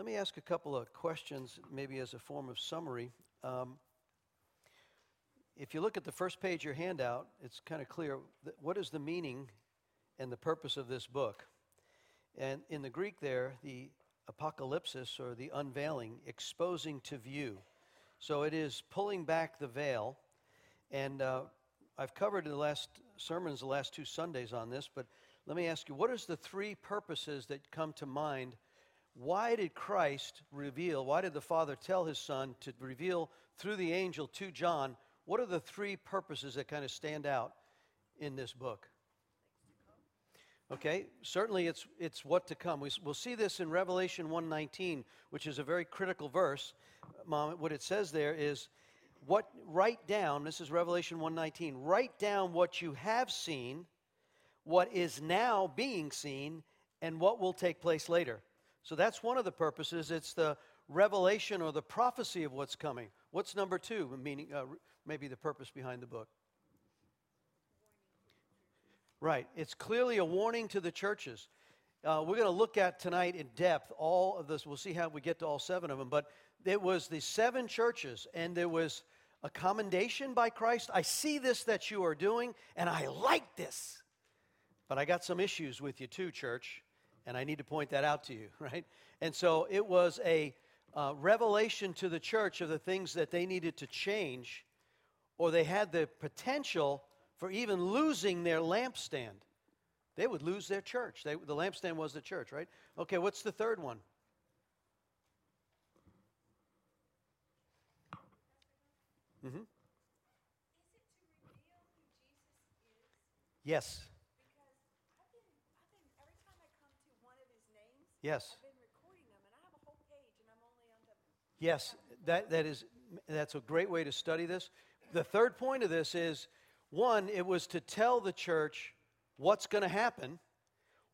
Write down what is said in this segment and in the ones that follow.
let me ask a couple of questions, maybe as a form of summary. Um, if you look at the first page of your handout, it's kind of clear what is the meaning and the purpose of this book. And in the Greek, there, the apocalypsis or the unveiling, exposing to view. So it is pulling back the veil. And uh, I've covered in the last sermons, the last two Sundays on this, but let me ask you what is the three purposes that come to mind? Why did Christ reveal, why did the Father tell his Son to reveal through the angel to John? What are the three purposes that kind of stand out in this book? Okay, certainly it's, it's what to come. We, will see this in Revelation 119, which is a very critical verse. Mom, what it says there is, what write down, this is Revelation 119, write down what you have seen, what is now being seen, and what will take place later. So that's one of the purposes. It's the revelation or the prophecy of what's coming. What's number two, meaning uh, maybe the purpose behind the book? Right. It's clearly a warning to the churches. Uh, we're going to look at tonight in depth all of this. We'll see how we get to all seven of them. But it was the seven churches, and there was a commendation by Christ. I see this that you are doing, and I like this. But I got some issues with you too, church, and I need to point that out to you, right? And so it was a uh, revelation to the church of the things that they needed to change, or they had the potential for even losing their lampstand. They would lose their church. They, the lampstand was the church, right? Okay, what's the third one? Mm-hmm. Yes. Yes. Yes, that, that is that's a great way to study this. The third point of this is one, it was to tell the church what's going to happen.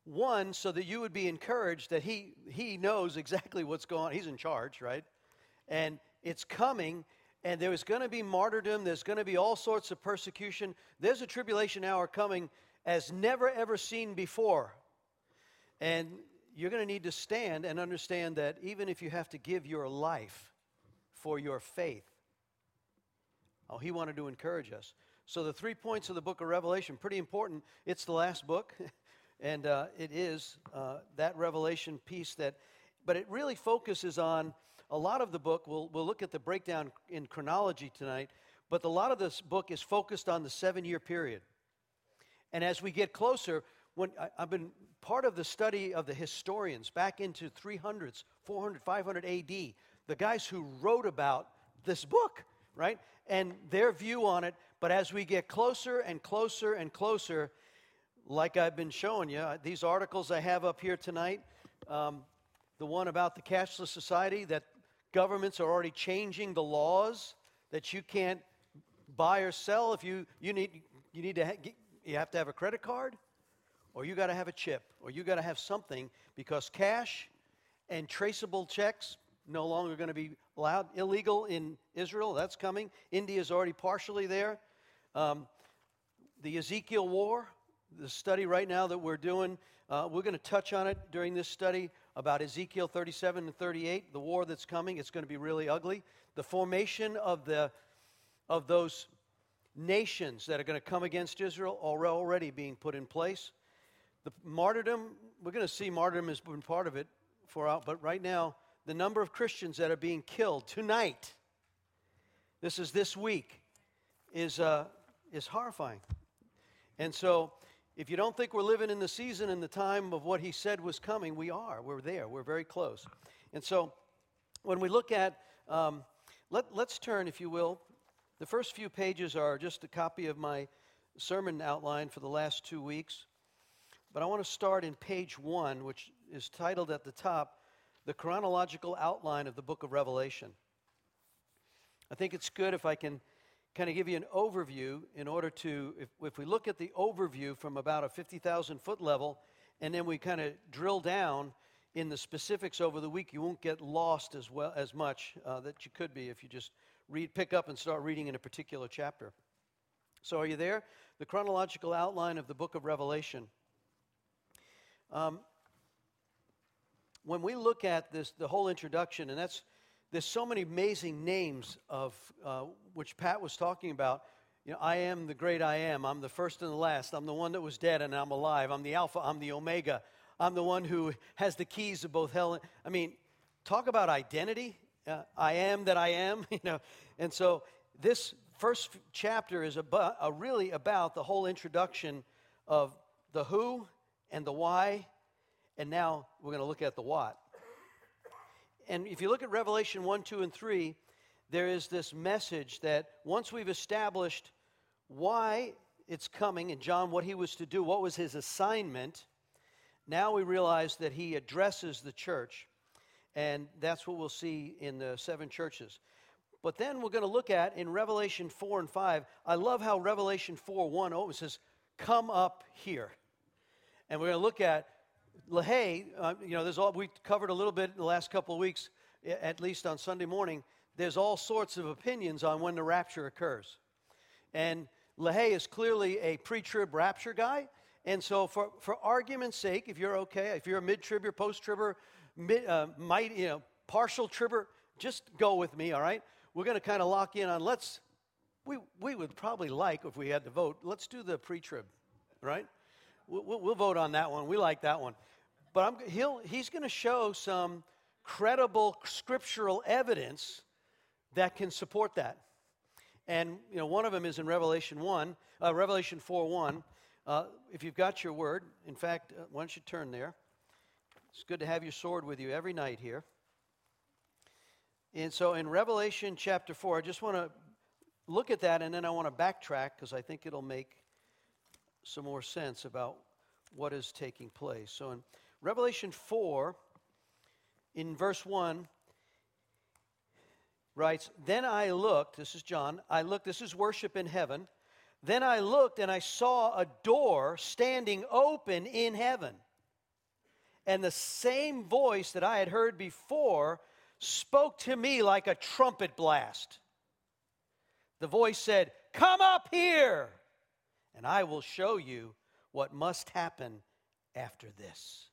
One, so that you would be encouraged that he, he knows exactly what's going on. He's in charge, right? And it's coming, and there's going to be martyrdom. There's going to be all sorts of persecution. There's a tribulation hour coming as never ever seen before. And you're going to need to stand and understand that even if you have to give your life for your faith, oh, he wanted to encourage us. So, the three points of the book of Revelation, pretty important. It's the last book, and uh, it is uh, that revelation piece that, but it really focuses on a lot of the book. We'll, we'll look at the breakdown in chronology tonight, but a lot of this book is focused on the seven year period. And as we get closer, when I, I've been part of the study of the historians back into 300s, 400, 500 AD, the guys who wrote about this book, right? And their view on it but as we get closer and closer and closer, like I've been showing you, these articles I have up here tonight, um, the one about the cashless society, that governments are already changing the laws that you can't buy or sell if you, you need, you need to ha- you have to have a credit card or you got to have a chip or you got to have something because cash and traceable checks no longer going to be allowed illegal in israel that's coming india is already partially there um, the Ezekiel War, the study right now that we're doing, uh, we're going to touch on it during this study about Ezekiel 37 and 38, the war that's coming. It's going to be really ugly. The formation of, the, of those nations that are going to come against Israel are already being put in place. The martyrdom, we're going to see martyrdom has been part of it for out, but right now, the number of Christians that are being killed tonight, this is this week, is uh, is horrifying. And so, if you don't think we're living in the season and the time of what he said was coming, we are. We're there. We're very close. And so, when we look at, um, let, let's turn, if you will. The first few pages are just a copy of my sermon outline for the last two weeks. But I want to start in page one, which is titled at the top, The Chronological Outline of the Book of Revelation. I think it's good if I can kind of give you an overview in order to, if, if we look at the overview from about a 50,000 foot level, and then we kind of drill down in the specifics over the week, you won't get lost as well as much uh, that you could be if you just read, pick up and start reading in a particular chapter. So, are you there? The chronological outline of the book of Revelation. Um, when we look at this, the whole introduction, and that's there's so many amazing names of uh, which Pat was talking about. You know, I am the great I am. I'm the first and the last. I'm the one that was dead and I'm alive. I'm the Alpha. I'm the Omega. I'm the one who has the keys of both hell. And, I mean, talk about identity. Uh, I am that I am. You know, and so this first chapter is about, uh, really about the whole introduction of the who and the why, and now we're going to look at the what. And if you look at Revelation 1, 2, and 3, there is this message that once we've established why it's coming and John what he was to do, what was his assignment, now we realize that he addresses the church. And that's what we'll see in the seven churches. But then we're going to look at in Revelation 4 and 5. I love how Revelation 4 1 oh, says, Come up here. And we're going to look at LaHaye. Uh, you know, there's all, we covered a little bit in the last couple of weeks, at least on Sunday morning. There's all sorts of opinions on when the rapture occurs. And LaHaye is clearly a pre trib rapture guy. And so, for, for argument's sake, if you're okay, if you're a mid tribber, post tribber, mid, uh, might, you know, partial tribber, just go with me, all right? we're going to kind of lock in on let's, we, we would probably like, if we had to vote, let's do the pre trib, right? We'll, we'll, vote on that one. We like that one. But I'm, he'll, he's going to show some credible scriptural evidence that can support that. And you know, one of them is in Revelation 1, uh, Revelation 4 1. Uh, if you've got your word, in fact, uh, why don't you turn there? It's good to have your sword with you every night here. And so in Revelation chapter 4, I just want to look at that and then I want to backtrack because I think it'll make some more sense about what is taking place. So in Revelation 4, in verse 1, writes, Then I looked, this is John, I looked, this is worship in heaven. Then I looked and I saw a door standing open in heaven. And the same voice that I had heard before spoke to me like a trumpet blast. The voice said, Come up here, and I will show you what must happen after this.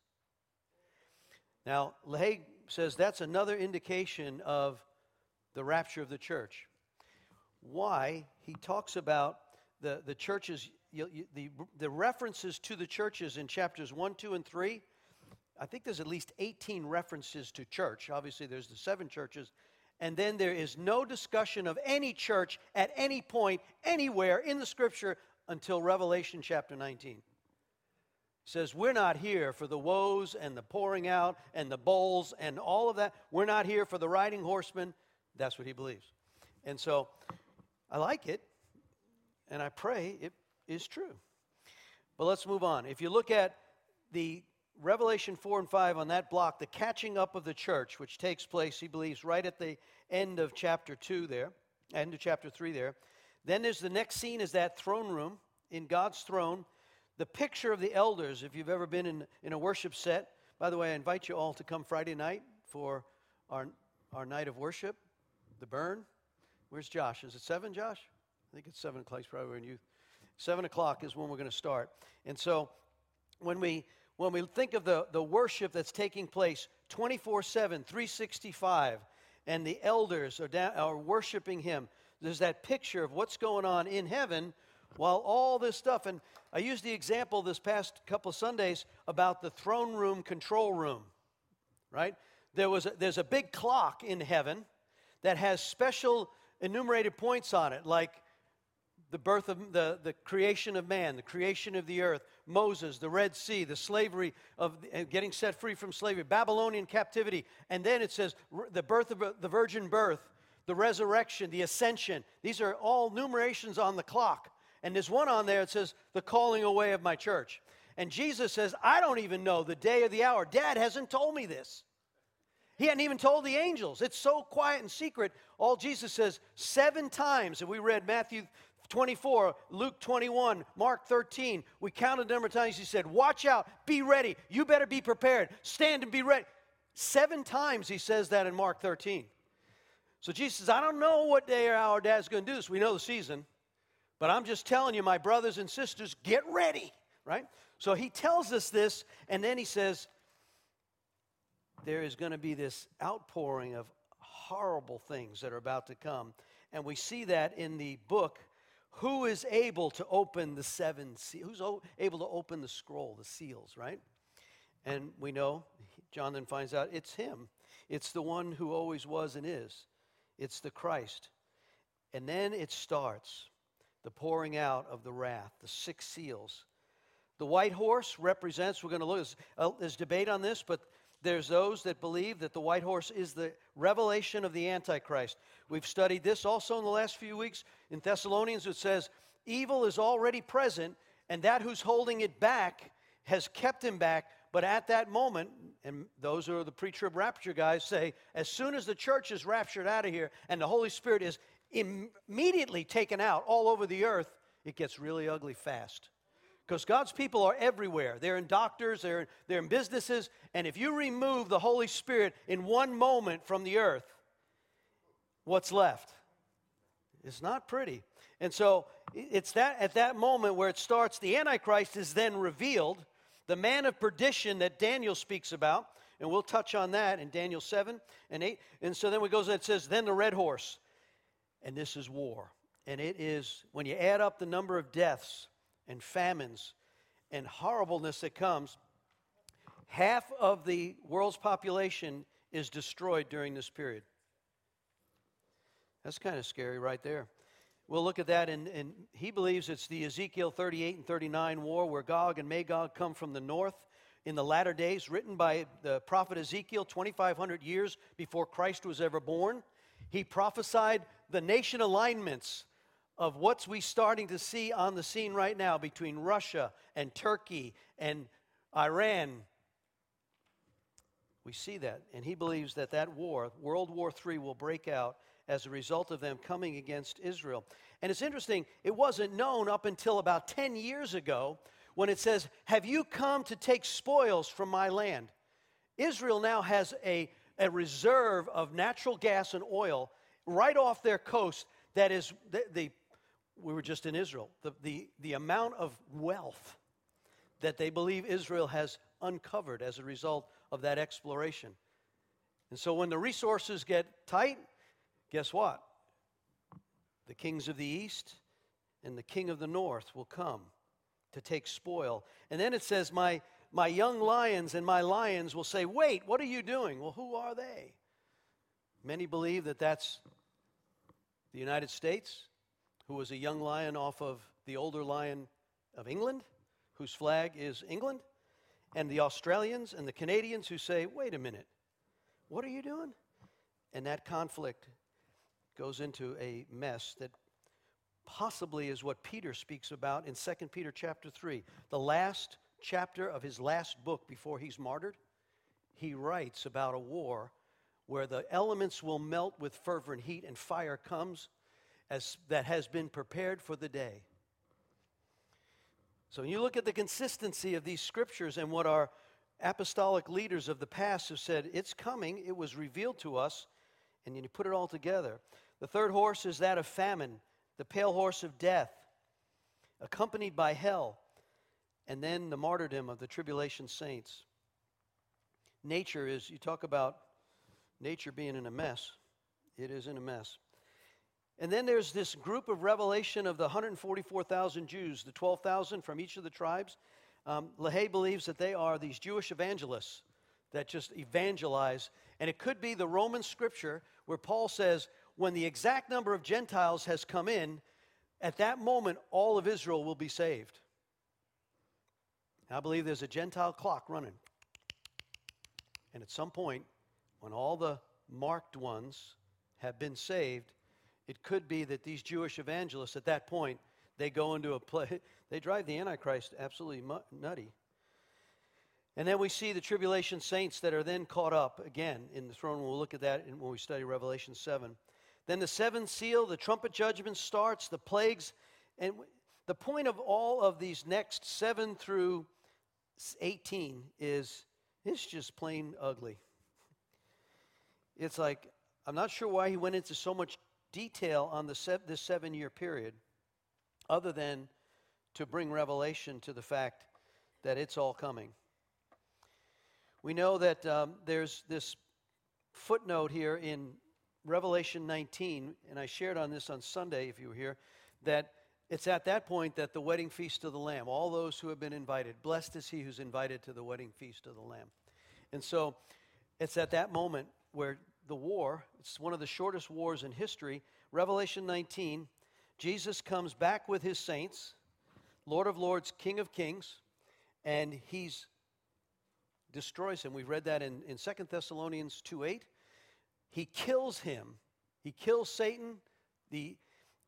Now, LaHaye says that's another indication of the rapture of the church. Why? He talks about the, the churches, you, you, the, the references to the churches in chapters 1, 2, and 3 I think there's at least 18 references to church. Obviously, there's the seven churches. And then there is no discussion of any church at any point, anywhere in the scripture until Revelation chapter 19. It says, We're not here for the woes and the pouring out and the bowls and all of that. We're not here for the riding horsemen. That's what he believes. And so I like it, and I pray it is true. But let's move on. If you look at the Revelation 4 and 5 on that block, the catching up of the church, which takes place, he believes, right at the end of chapter 2 there, end of chapter 3 there. Then there's the next scene is that throne room in God's throne. The picture of the elders, if you've ever been in, in a worship set. By the way, I invite you all to come Friday night for our, our night of worship, the burn. Where's Josh? Is it 7, Josh? I think it's 7 o'clock. He's probably in youth. 7 o'clock is when we're going to start. And so when we when we think of the, the worship that's taking place 24 7, 365, and the elders are, down, are worshiping Him, there's that picture of what's going on in heaven while all this stuff. And I used the example this past couple Sundays about the throne room control room, right? There was a, there's a big clock in heaven that has special enumerated points on it, like the birth of the, the creation of man, the creation of the earth, Moses, the Red Sea, the slavery of getting set free from slavery, Babylonian captivity. And then it says the birth of the virgin birth, the resurrection, the ascension. These are all numerations on the clock. And there's one on there that says the calling away of my church. And Jesus says, I don't even know the day or the hour. Dad hasn't told me this. He hadn't even told the angels. It's so quiet and secret. All Jesus says seven times, and we read Matthew 24, Luke 21, Mark 13. We counted the number of times he said, Watch out, be ready. You better be prepared. Stand and be ready. Seven times he says that in Mark 13. So Jesus says, I don't know what day or hour dad's going to do this. We know the season. But I'm just telling you, my brothers and sisters, get ready, right? So he tells us this, and then he says, there is going to be this outpouring of horrible things that are about to come. And we see that in the book who is able to open the seven seals? Who's able to open the scroll, the seals, right? And we know, John then finds out it's him. It's the one who always was and is. It's the Christ. And then it starts the pouring out of the wrath, the six seals. The white horse represents, we're going to look, there's, uh, there's debate on this, but there's those that believe that the white horse is the revelation of the Antichrist. We've studied this also in the last few weeks. In Thessalonians, it says, Evil is already present, and that who's holding it back has kept him back. But at that moment, and those who are the pre trib rapture guys say, as soon as the church is raptured out of here and the Holy Spirit is immediately taken out all over the earth, it gets really ugly fast. Because God's people are everywhere. They're in doctors, they're, they're in businesses, and if you remove the Holy Spirit in one moment from the earth, what's left? It's not pretty. And so it's that at that moment where it starts, the Antichrist is then revealed, the man of perdition that Daniel speaks about, and we'll touch on that in Daniel 7 and 8. And so then we goes and it says, then the red horse. And this is war. And it is, when you add up the number of deaths, and famines and horribleness that comes, half of the world's population is destroyed during this period. That's kind of scary right there. We'll look at that, and, he believes it's the Ezekiel 38 and 39 war where Gog and Magog come from the north in the latter days, written by the prophet Ezekiel 2,500 years before Christ was ever born. He prophesied the nation alignments of what's we starting to see on the scene right now between Russia and Turkey and Iran. We see that, and he believes that that war, World War III, will break out as a result of them coming against Israel. And it's interesting, it wasn't known up until about 10 years ago when it says, Have you come to take spoils from my land? Israel now has a, a reserve of natural gas and oil right off their coast that is the, the we were just in Israel. The, the, the amount of wealth that they believe Israel has uncovered as a result of that exploration. And so when the resources get tight, guess what? The kings of the east and the king of the north will come to take spoil. And then it says, My, my young lions and my lions will say, Wait, what are you doing? Well, who are they? Many believe that that's the United States, who was a young lion off of the older lion of England, whose flag is England, and the Australians and the Canadians who say, wait a minute, what are you doing? And that conflict goes into a mess that possibly is what Peter speaks about in 2 Peter chapter 3, the last chapter of his last book before he's martyred. He writes about a war where the elements will melt with fervent heat and fire comes as, that has been prepared for the day. So when you look at the consistency of these scriptures and what our apostolic leaders of the past have said, it's coming, it was revealed to us, and then you put it all together. The third horse is that of famine, the pale horse of death, accompanied by hell, and then the martyrdom of the tribulation saints. Nature is, you talk about nature being in a mess, it is in a mess. And then there's this group of revelation of the 144,000 Jews, the 12,000 from each of the tribes. Um, LaHaye believes that they are these Jewish evangelists that just evangelize. And it could be the Roman scripture where Paul says, when the exact number of Gentiles has come in, at that moment, all of Israel will be saved. I believe there's a Gentile clock running. And at some point, when all the marked ones have been saved, it could be that these Jewish evangelists at that point, they go into a play, they drive the Antichrist absolutely nutty. And then we see the tribulation saints that are then caught up again in the throne. We'll look at that when we study Revelation 7. Then the seventh seal, the trumpet judgment starts, the plagues. And the point of all of these next 7 through 18 is it's just plain ugly. It's like, I'm not sure why he went into so much detail on the se- this seven year period other than to bring revelation to the fact that it's all coming. We know that um, there's this footnote here in Revelation 19, and I shared on this on Sunday if you were here, that it's at that point that the wedding feast of the Lamb, all those who have been invited, blessed is he who's invited to the wedding feast of the Lamb. And so it's at that moment where the war, it's one of the shortest wars in history. Revelation 19, Jesus comes back with his saints, Lord of Lords, King of Kings, and he's destroys him. We've read that in, in 2 Thessalonians 2 8. He kills him. He kills Satan. The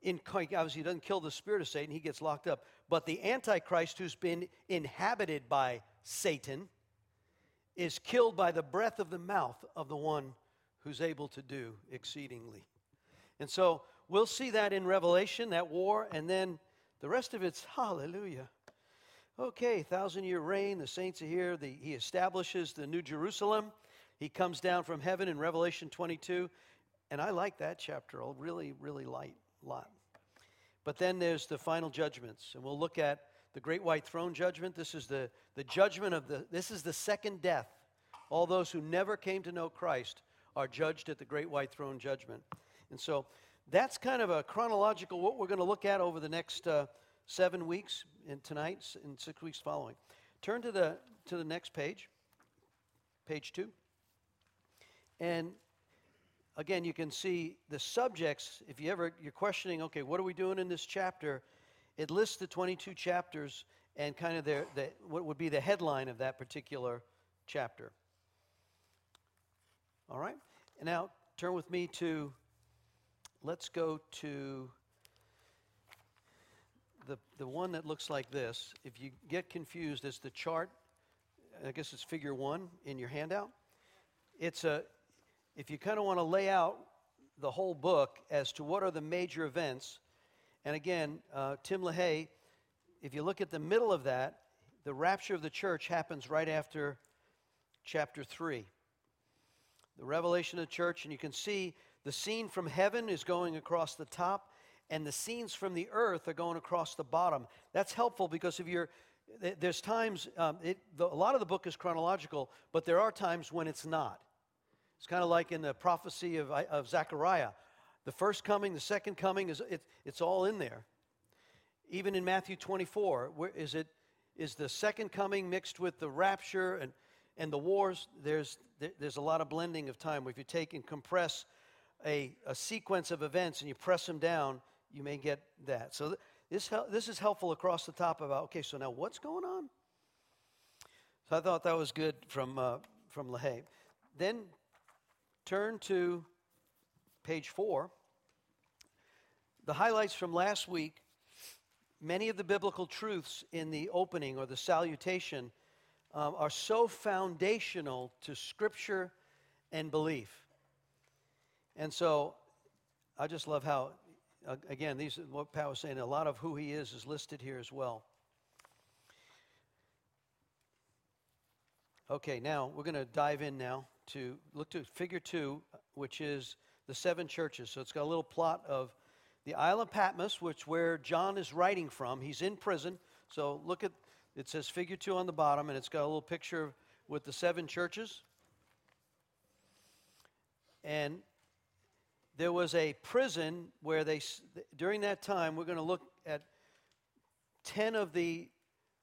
in, obviously, he doesn't kill the spirit of Satan, he gets locked up. But the Antichrist, who's been inhabited by Satan, is killed by the breath of the mouth of the one who's able to do exceedingly. And so we'll see that in Revelation, that war, and then the rest of it's hallelujah. Okay, thousand year reign, the saints are here. The, he establishes the New Jerusalem. He comes down from heaven in Revelation 22. And I like that chapter, a really, really light lot. But then there's the final judgments, and we'll look at the great white throne judgment. This is the, the judgment of the, this is the second death. All those who never came to know Christ are judged at the great white throne judgment. And so that's kind of a chronological what we're going to look at over the next uh, seven weeks and tonight and six weeks following. Turn to the, to the next page, page two. And again, you can see the subjects. If you ever you're questioning, okay, what are we doing in this chapter? It lists the 22 chapters and kind of their, the, what would be the headline of that particular chapter. All right? And now turn with me to, let's go to the, the one that looks like this. If you get confused, it's the chart, I guess it's figure one in your handout. It's a, if you kind of want to lay out the whole book as to what are the major events, and again, uh, Tim LaHaye, if you look at the middle of that, the rapture of the church happens right after chapter 3. The revelation of the church, and you can see the scene from heaven is going across the top, and the scenes from the earth are going across the bottom. That's helpful because if you're there's times um, it, the, a lot of the book is chronological, but there are times when it's not. It's kind of like in the prophecy of, of Zechariah. The first coming, the second coming, is it, it's all in there. Even in Matthew 24, where is it is the second coming mixed with the rapture and, and the wars? There's, there's a lot of blending of time. If you take and compress a, a sequence of events and you press them down, you may get that. So this, this is helpful across the top about, okay, so now what's going on? So I thought that was good from, uh, from LaHaye. Then turn to page four. The highlights from last week many of the biblical truths in the opening or the salutation um, are so foundational to Scripture and belief. And so I just love how, again, these what Pat was saying, a lot of who he is is listed here as well. Okay, now we're going to dive in now to look to figure two, which is the seven churches. So it's got a little plot of the Isle of Patmos, which where John is writing from. He's in prison. So look at it says figure two on the bottom, and it's got a little picture with the seven churches. And there was a prison where they, during that time, we're going to look at 10 of the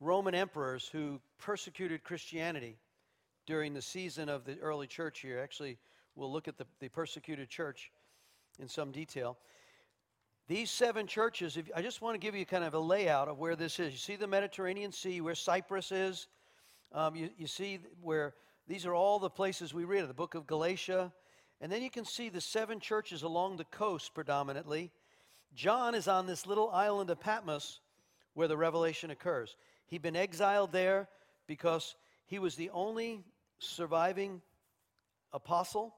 Roman emperors who persecuted Christianity during the season of the early church here. Actually, we'll look at the, the persecuted church in some detail. These seven churches, if, I just want to give you kind of a layout of where this is. You see the Mediterranean Sea, where Cyprus is. Um, you, you see where these are all the places we read, in the book of Galatia. And then you can see the seven churches along the coast predominantly. John is on this little island of Patmos where the revelation occurs. He'd been exiled there because he was the only surviving apostle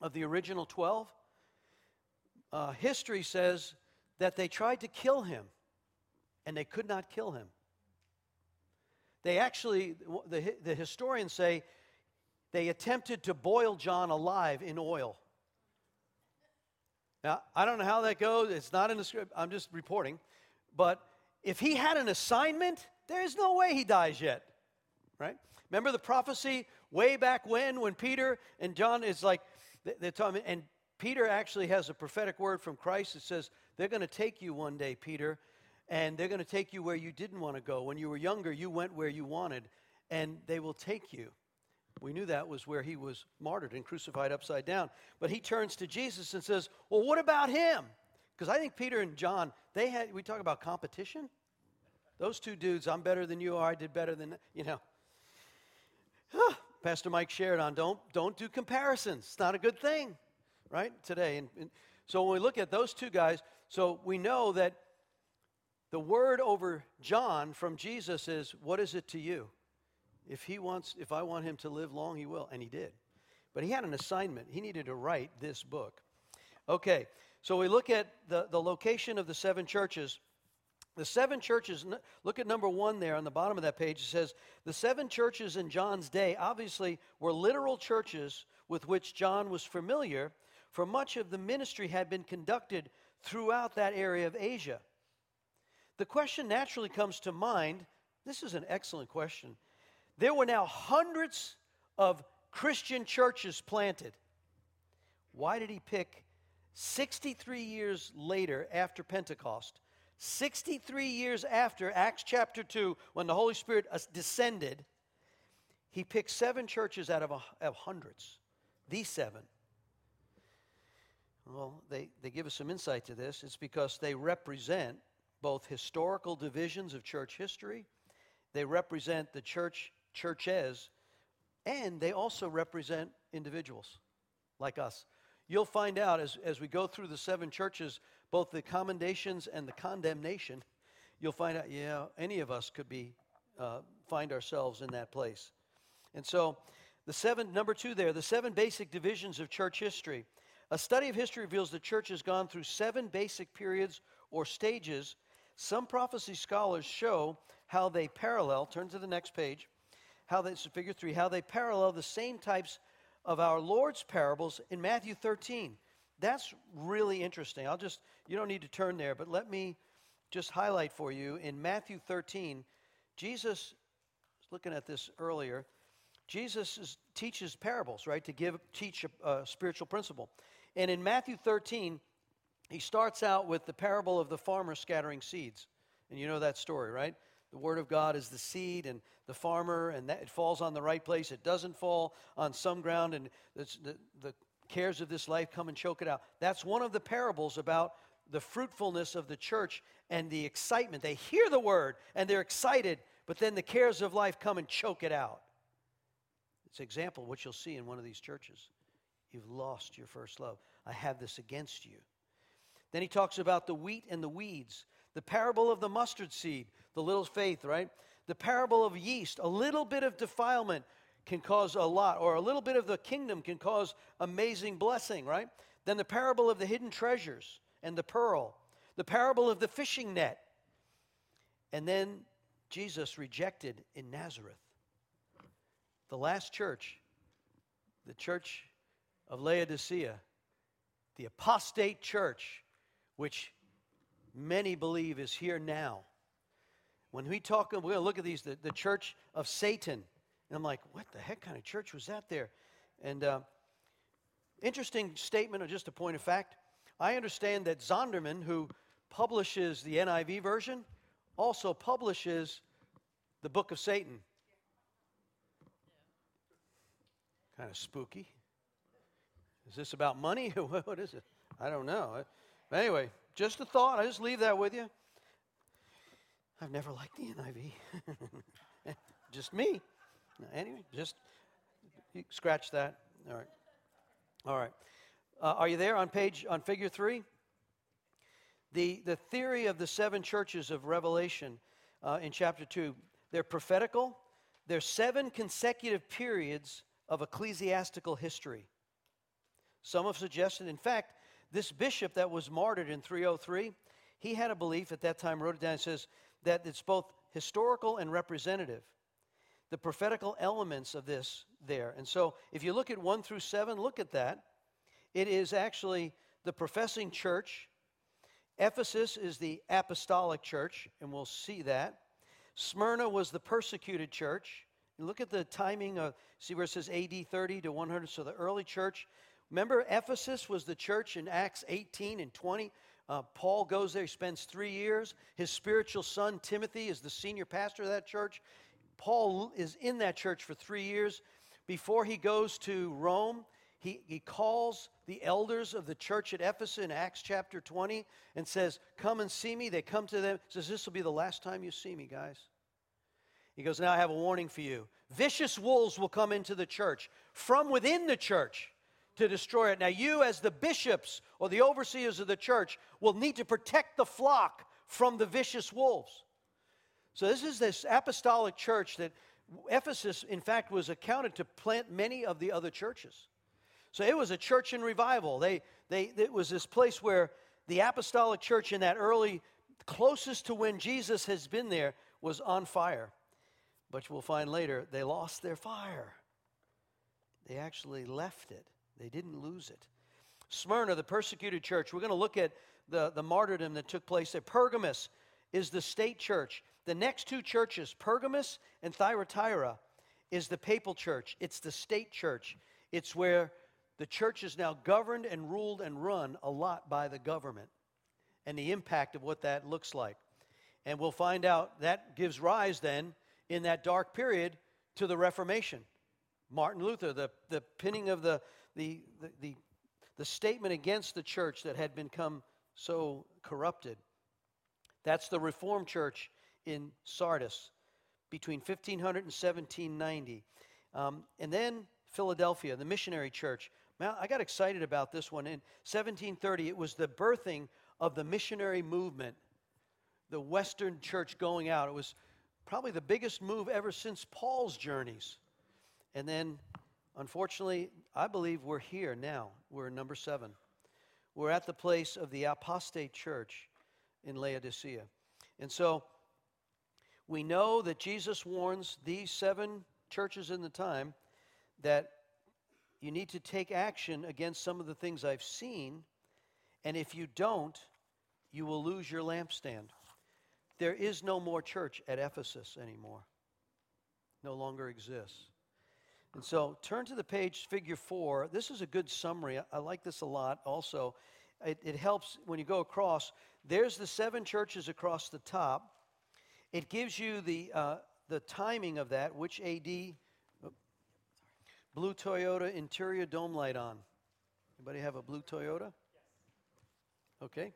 of the original 12. Uh, history says that they tried to kill him and they could not kill him. They actually, the, the historians say, they attempted to boil John alive in oil. Now, I don't know how that goes. It's not in the script. I'm just reporting. But if he had an assignment, there's no way he dies yet right? Remember the prophecy way back when, when Peter and John is like, they're talking, and Peter actually has a prophetic word from Christ that says, They're going to take you one day, Peter, and they're going to take you where you didn't want to go. When you were younger, you went where you wanted, and they will take you. We knew that was where he was martyred and crucified upside down. But he turns to Jesus and says, Well, what about him? Because I think Peter and John, they had, we talk about competition. Those two dudes, I'm better than you are, I did better than, you know. Pastor Mike shared on don't, don't do comparisons. It's not a good thing, right, today. And, and so when we look at those two guys, so we know that the word over John from Jesus is, What is it to you? If he wants, if I want him to live long, he will. And he did. But he had an assignment. He needed to write this book. Okay, so we look at the, the location of the seven churches. The seven churches, look at number one there on the bottom of that page. It says, The seven churches in John's day obviously were literal churches with which John was familiar, for much of the ministry had been conducted throughout that area of Asia. The question naturally comes to mind this is an excellent question. There were now hundreds of Christian churches planted. Why did he pick 63 years later after Pentecost? 63 years after Acts chapter 2, when the Holy Spirit uh, descended, he picked seven churches out of, a, of hundreds. These seven. Well, they, they give us some insight to this. It's because they represent both historical divisions of church history, they represent the church churches, and they also represent individuals like us. You'll find out as, as we go through the seven churches, both the commendations and the condemnation, you'll find out, yeah, any of us could be, uh, find ourselves in that place. And so, the seven, number two there, the seven basic divisions of church history. A study of history reveals the church has gone through seven basic periods or stages. Some prophecy scholars show how they parallel, turn to the next page, how they, figure three, how they parallel the same types of our Lord's parables in Matthew 13. That's really interesting. I'll just, you don't need to turn there, but let me just highlight for you in Matthew 13, Jesus, looking at this earlier, Jesus is, teaches parables, right, to give, teach a, a spiritual principle. And in Matthew 13, he starts out with the parable of the farmer scattering seeds. And you know that story, right? The Word of God is the seed, and the farmer, and that, it falls on the right place. It doesn't fall on some ground, and the, the cares of this life come and choke it out. That's one of the parables about the fruitfulness of the church and the excitement. They hear the Word, and they're excited, but then the cares of life come and choke it out. It's an example of what you'll see in one of these churches. You've lost your first love. I have this against you. Then he talks about the wheat and the weeds. The parable of the mustard seed, the little faith, right? The parable of yeast, a little bit of defilement can cause a lot, or a little bit of the kingdom can cause amazing blessing, right? Then the parable of the hidden treasures and the pearl, the parable of the fishing net, and then Jesus rejected in Nazareth. The last church, the church of Laodicea, the apostate church, which many believe is here now. When we talk, we're going to look at these, the, the church of Satan. And I'm like, what the heck kind of church was that there? And uh, interesting statement, or just a point of fact. I understand that Zondervan, who publishes the NIV version, also publishes the book of Satan. Kind of spooky. Is this about money? what is it? I don't know. But anyway, just a thought. I just leave that with you. I've never liked the NIV. just me. Anyway, just scratch that. All right. All right. Uh, are you there on page on figure three? The the theory of the seven churches of Revelation uh, in chapter two. They're prophetical. They're seven consecutive periods of ecclesiastical history. Some have suggested, in fact, this bishop that was martyred in 303, he had a belief at that time, wrote it down, and says that it's both historical and representative. The prophetical elements of this there. And so if you look at 1 through 7, look at that. It is actually the professing church. Ephesus is the apostolic church, and we'll see that. Smyrna was the persecuted church, look at the timing. Of, see where it says AD 30 to 100. So the early church. Remember, Ephesus was the church in Acts 18 and 20. Uh, Paul goes there, he spends three years. His spiritual son, Timothy, is the senior pastor of that church. Paul is in that church for three years. Before he goes to Rome, he, he calls the elders of the church at Ephesus in Acts chapter 20 and says, Come and see me. They come to them, says, This will be the last time you see me, guys. He goes, Now I have a warning for you. Vicious wolves will come into the church from within the church to destroy it. Now, you, as the bishops or the overseers of the church, will need to protect the flock from the vicious wolves. So, this is this apostolic church that Ephesus, in fact, was accounted to plant many of the other churches. So, it was a church in revival. They, they, it was this place where the apostolic church in that early, closest to when Jesus has been there, was on fire. But we'll find later, they lost their fire. They actually left it. They didn't lose it. Smyrna, the persecuted church, we're going to look at the, the martyrdom that took place there. Pergamus is the state church. The next two churches, Pergamus and Thyatira, is the papal church. It's the state church. It's where the church is now governed and ruled and run a lot by the government and the impact of what that looks like. And we'll find out that gives rise then, in that dark period, to the Reformation. Martin Luther, the, the pinning of the, the, the, the, the statement against the church that had become so corrupted. That's the Reformed church in Sardis between 1500 and 1790. Um, and then Philadelphia, the missionary church. Now, I got excited about this one. In 1730, it was the birthing of the missionary movement, the Western church going out. It was probably the biggest move ever since Paul's journeys. And then Unfortunately, I believe we're here now. We're number seven. We're at the place of the apostate church in Laodicea. And so we know that Jesus warns these seven churches in the time that you need to take action against some of the things I've seen. And if you don't, you will lose your lampstand. There is no more church at Ephesus anymore, no longer exists. And so turn to the page, figure four. This is a good summary. I like this a lot also. It, it helps when you go across. There's the seven churches across the top. It gives you the, uh, the timing of that, which AD, blue Toyota interior dome light on. Anybody have a blue Toyota? Okay,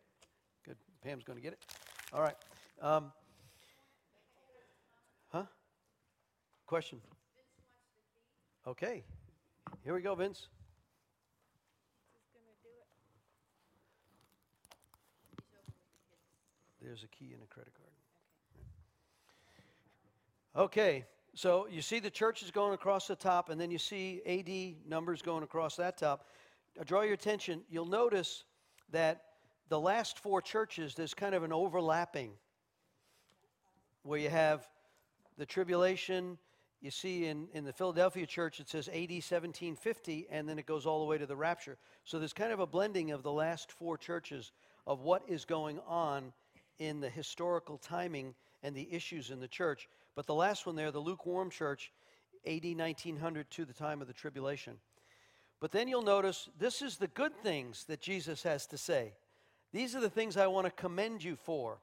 good. Pam's going to get it. All right. Um, huh? Question. Okay. Here we go, Vince. There's a key and a credit card. Okay, so you see the churches going across the top, and then you see AD numbers going across that top. I draw your attention, you'll notice that the last four churches, there's kind of an overlapping where you have the tribulation, you see in, in the Philadelphia church, it says AD 1750, and then it goes all the way to the rapture. So there's kind of a blending of the last four churches of what is going on in the historical timing and the issues in the church. But the last one there, the lukewarm church, AD 1900 to the time of the tribulation. But then you'll notice this is the good things that Jesus has to say. These are the things I want to commend you for.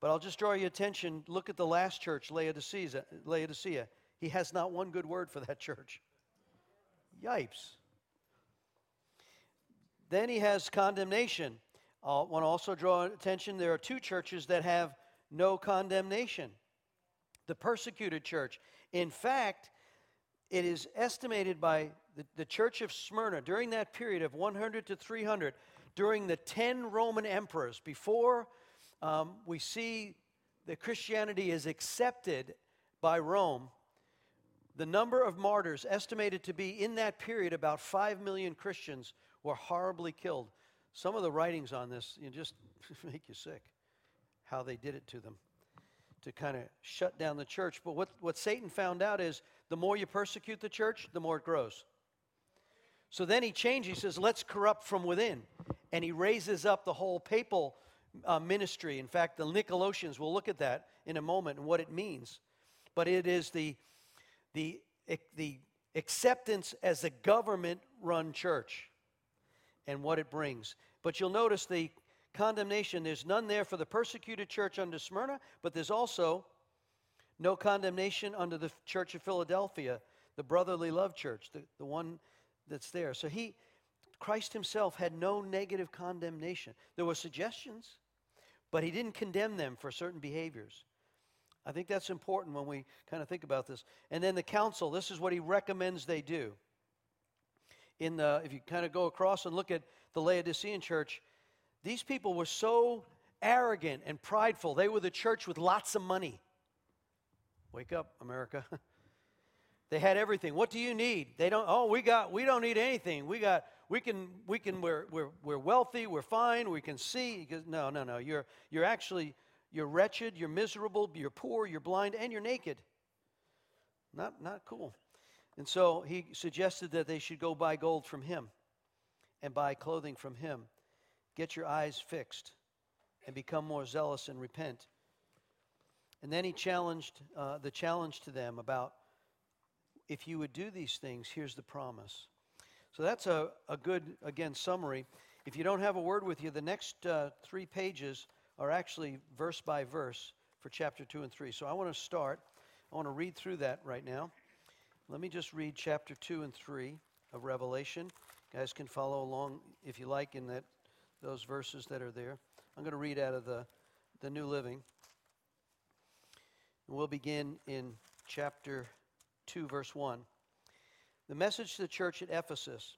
But I'll just draw your attention. Look at the last church, Laodicea. Laodicea. He has not one good word for that church. Yipes. Then he has condemnation. I want to also draw attention there are two churches that have no condemnation. The persecuted church. In fact, it is estimated by the, the church of Smyrna during that period of 100 to 300, during the 10 Roman emperors, before um, we see that Christianity is accepted by Rome, the number of martyrs estimated to be in that period about 5 million Christians were horribly killed. Some of the writings on this you know, just make you sick, how they did it to them to kind of shut down the church. But what, what Satan found out is the more you persecute the church, the more it grows. So then he changes, he says, let's corrupt from within. And he raises up the whole papal uh, ministry. In fact, the Nicolaitans, we'll look at that in a moment and what it means. But it is the the, the acceptance as a government run church and what it brings. But you'll notice the condemnation there's none there for the persecuted church under Smyrna, but there's also no condemnation under the church of Philadelphia, the brotherly love church, the, the one that's there. So he, Christ himself, had no negative condemnation. There were suggestions, but he didn't condemn them for certain behaviors. I think that's important when we kind of think about this. And then the council, this is what he recommends they do. In the, if you kind of go across and look at the Laodicean church, these people were so arrogant and prideful. They were the church with lots of money. Wake up, America. they had everything. What do you need? They don't, oh, we got, we don't need anything. We got, we can, we can, we're, we're, we're wealthy, we're fine, we can see. No, no, no. You're, you're actually, you're wretched, you're miserable, you're poor, you're blind, and you're naked. Not, not cool. And so he suggested that they should go buy gold from him and buy clothing from him. Get your eyes fixed and become more zealous and repent. And then he challenged uh, the challenge to them about if you would do these things, here's the promise. So that's a, a good, again, summary. If you don't have a word with you, the next uh, three pages are actually verse by verse for chapter 2 and 3. So I want to start. I want to read through that right now. Let me just read chapter 2 and 3 of Revelation. You guys can follow along if you like in that those verses that are there. I'm going to read out of the, the New Living. We'll begin in chapter 2, verse 1. The message to the church at Ephesus.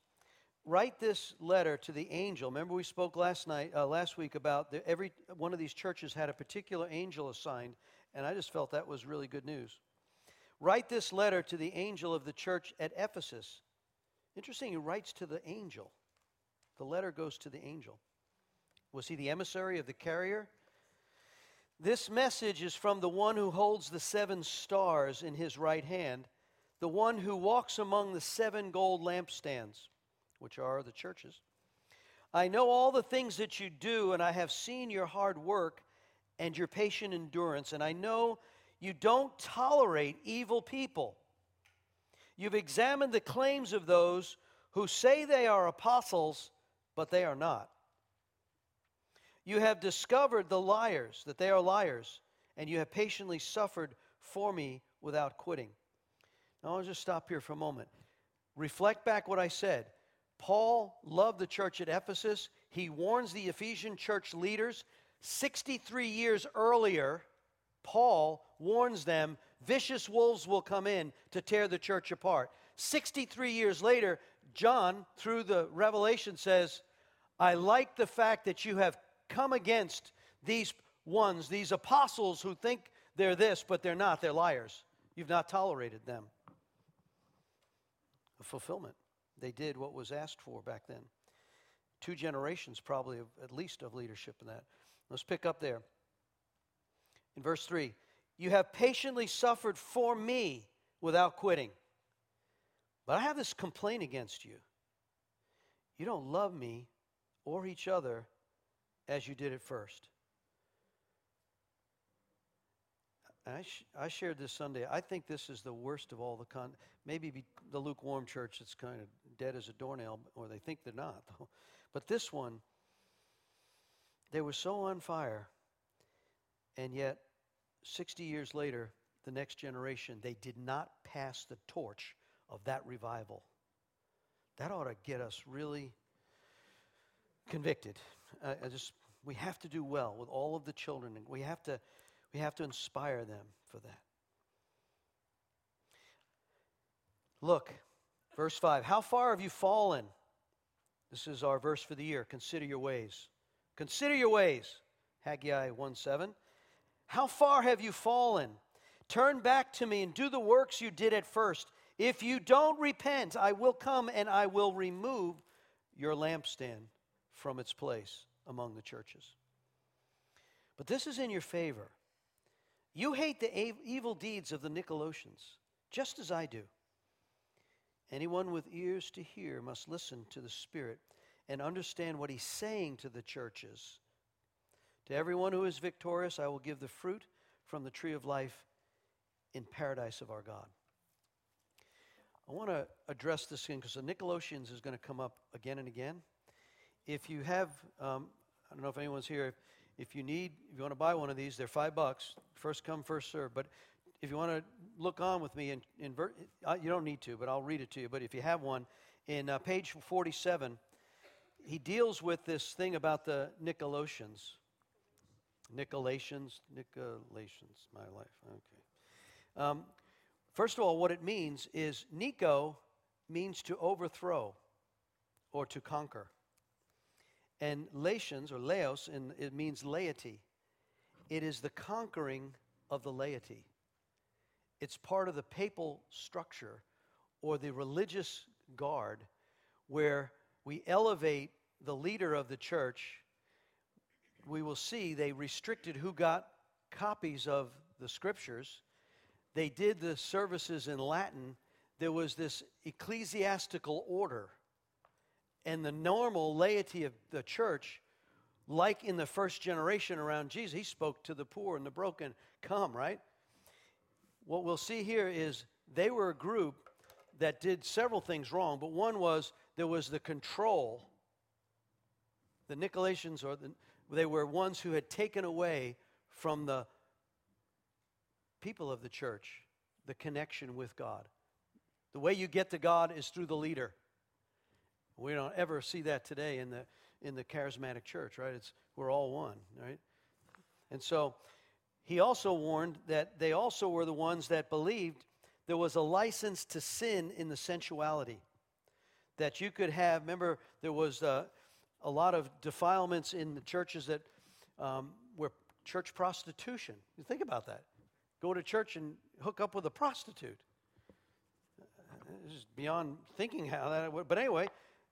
Write this letter to the angel. Remember, we spoke last night, uh, last week about the, every one of these churches had a particular angel assigned, and I just felt that was really good news. Write this letter to the angel of the church at Ephesus. Interesting, he writes to the angel. The letter goes to the angel. Was he the emissary of the carrier? This message is from the one who holds the seven stars in his right hand, the one who walks among the seven gold lampstands, which are the churches. I know all the things that you do, and I have seen your hard work and your patient endurance, and I know you don't tolerate evil people. You've examined the claims of those who say they are apostles, but they are not you have discovered the liars, that they are liars, and you have patiently suffered for me without quitting. Now, I'll just stop here for a moment. Reflect back what I said. Paul loved the church at Ephesus. He warns the Ephesian church leaders. 63 years earlier, Paul warns them vicious wolves will come in to tear the church apart. 63 years later, John, through the revelation, says, I like the fact that you have come against these ones, these apostles who think they're this, but they're not. They're liars. You've not tolerated them. A fulfillment. They did what was asked for back then. Two generations, probably, of, at least, of leadership in that. Let's pick up there. In verse 3 You have patiently suffered for me without quitting. But I have this complaint against you. You don't love me or each other as you did at first. I, sh- I shared this Sunday. I think this is the worst of all the con. Maybe be the lukewarm church that's kind of dead as a doornail, or they think they're not. But this one, they were so on fire, and yet, 60 years later, the next generation, they did not pass the torch of that revival. That ought to get us really convicted. I, I just we have to do well with all of the children. We have to, we have to inspire them for that. Look, verse 5. How far have you fallen? This is our verse for the year. Consider your ways. Consider your ways. Haggai 1 7. How far have you fallen? Turn back to me and do the works you did at first. If you don't repent, I will come and I will remove your lampstand from its place among the churches. But this is in your favor. You hate the evil deeds of the Nicolaitans, just as I do. Anyone with ears to hear must listen to the Spirit and understand what he's saying to the churches. To everyone who is victorious, I will give the fruit from the tree of life in paradise of our God. I want to address this again because the Nicolaitans is going to come up again and again. If you have, um, I don't know if anyone's here, if you need, if you want to buy one of these, they're five bucks. First come, first serve. But if you want to look on with me and invert, you don't need to, but I'll read it to you. But if you have one, in uh, page 47, he deals with this thing about the Nicolaitans. Nicolaitans, Nicolaitans, my life. Okay. Um, first of all, what it means is Nico means to overthrow or to conquer. And Latians or Laos, and it means laity. It is the conquering of the laity. It's part of the papal structure or the religious guard where we elevate the leader of the church. We will see they restricted who got copies of the scriptures. They did the services in Latin. There was this ecclesiastical order. And the normal laity of the church, like in the first generation around Jesus, he spoke to the poor and the broken, come, right? What we'll see here is they were a group that did several things wrong, but one was there was the control. The Nicolaitans, or the, they were ones who had taken away from the people of the church the connection with God. The way you get to God is through the leader. We don't ever see that today in the in the charismatic church, right? It's we're all one, right? And so he also warned that they also were the ones that believed there was a license to sin in the sensuality. That you could have, remember, there was uh, a lot of defilements in the churches that um, were church prostitution. You think about that. Go to church and hook up with a prostitute. This is beyond thinking how that would. But anyway,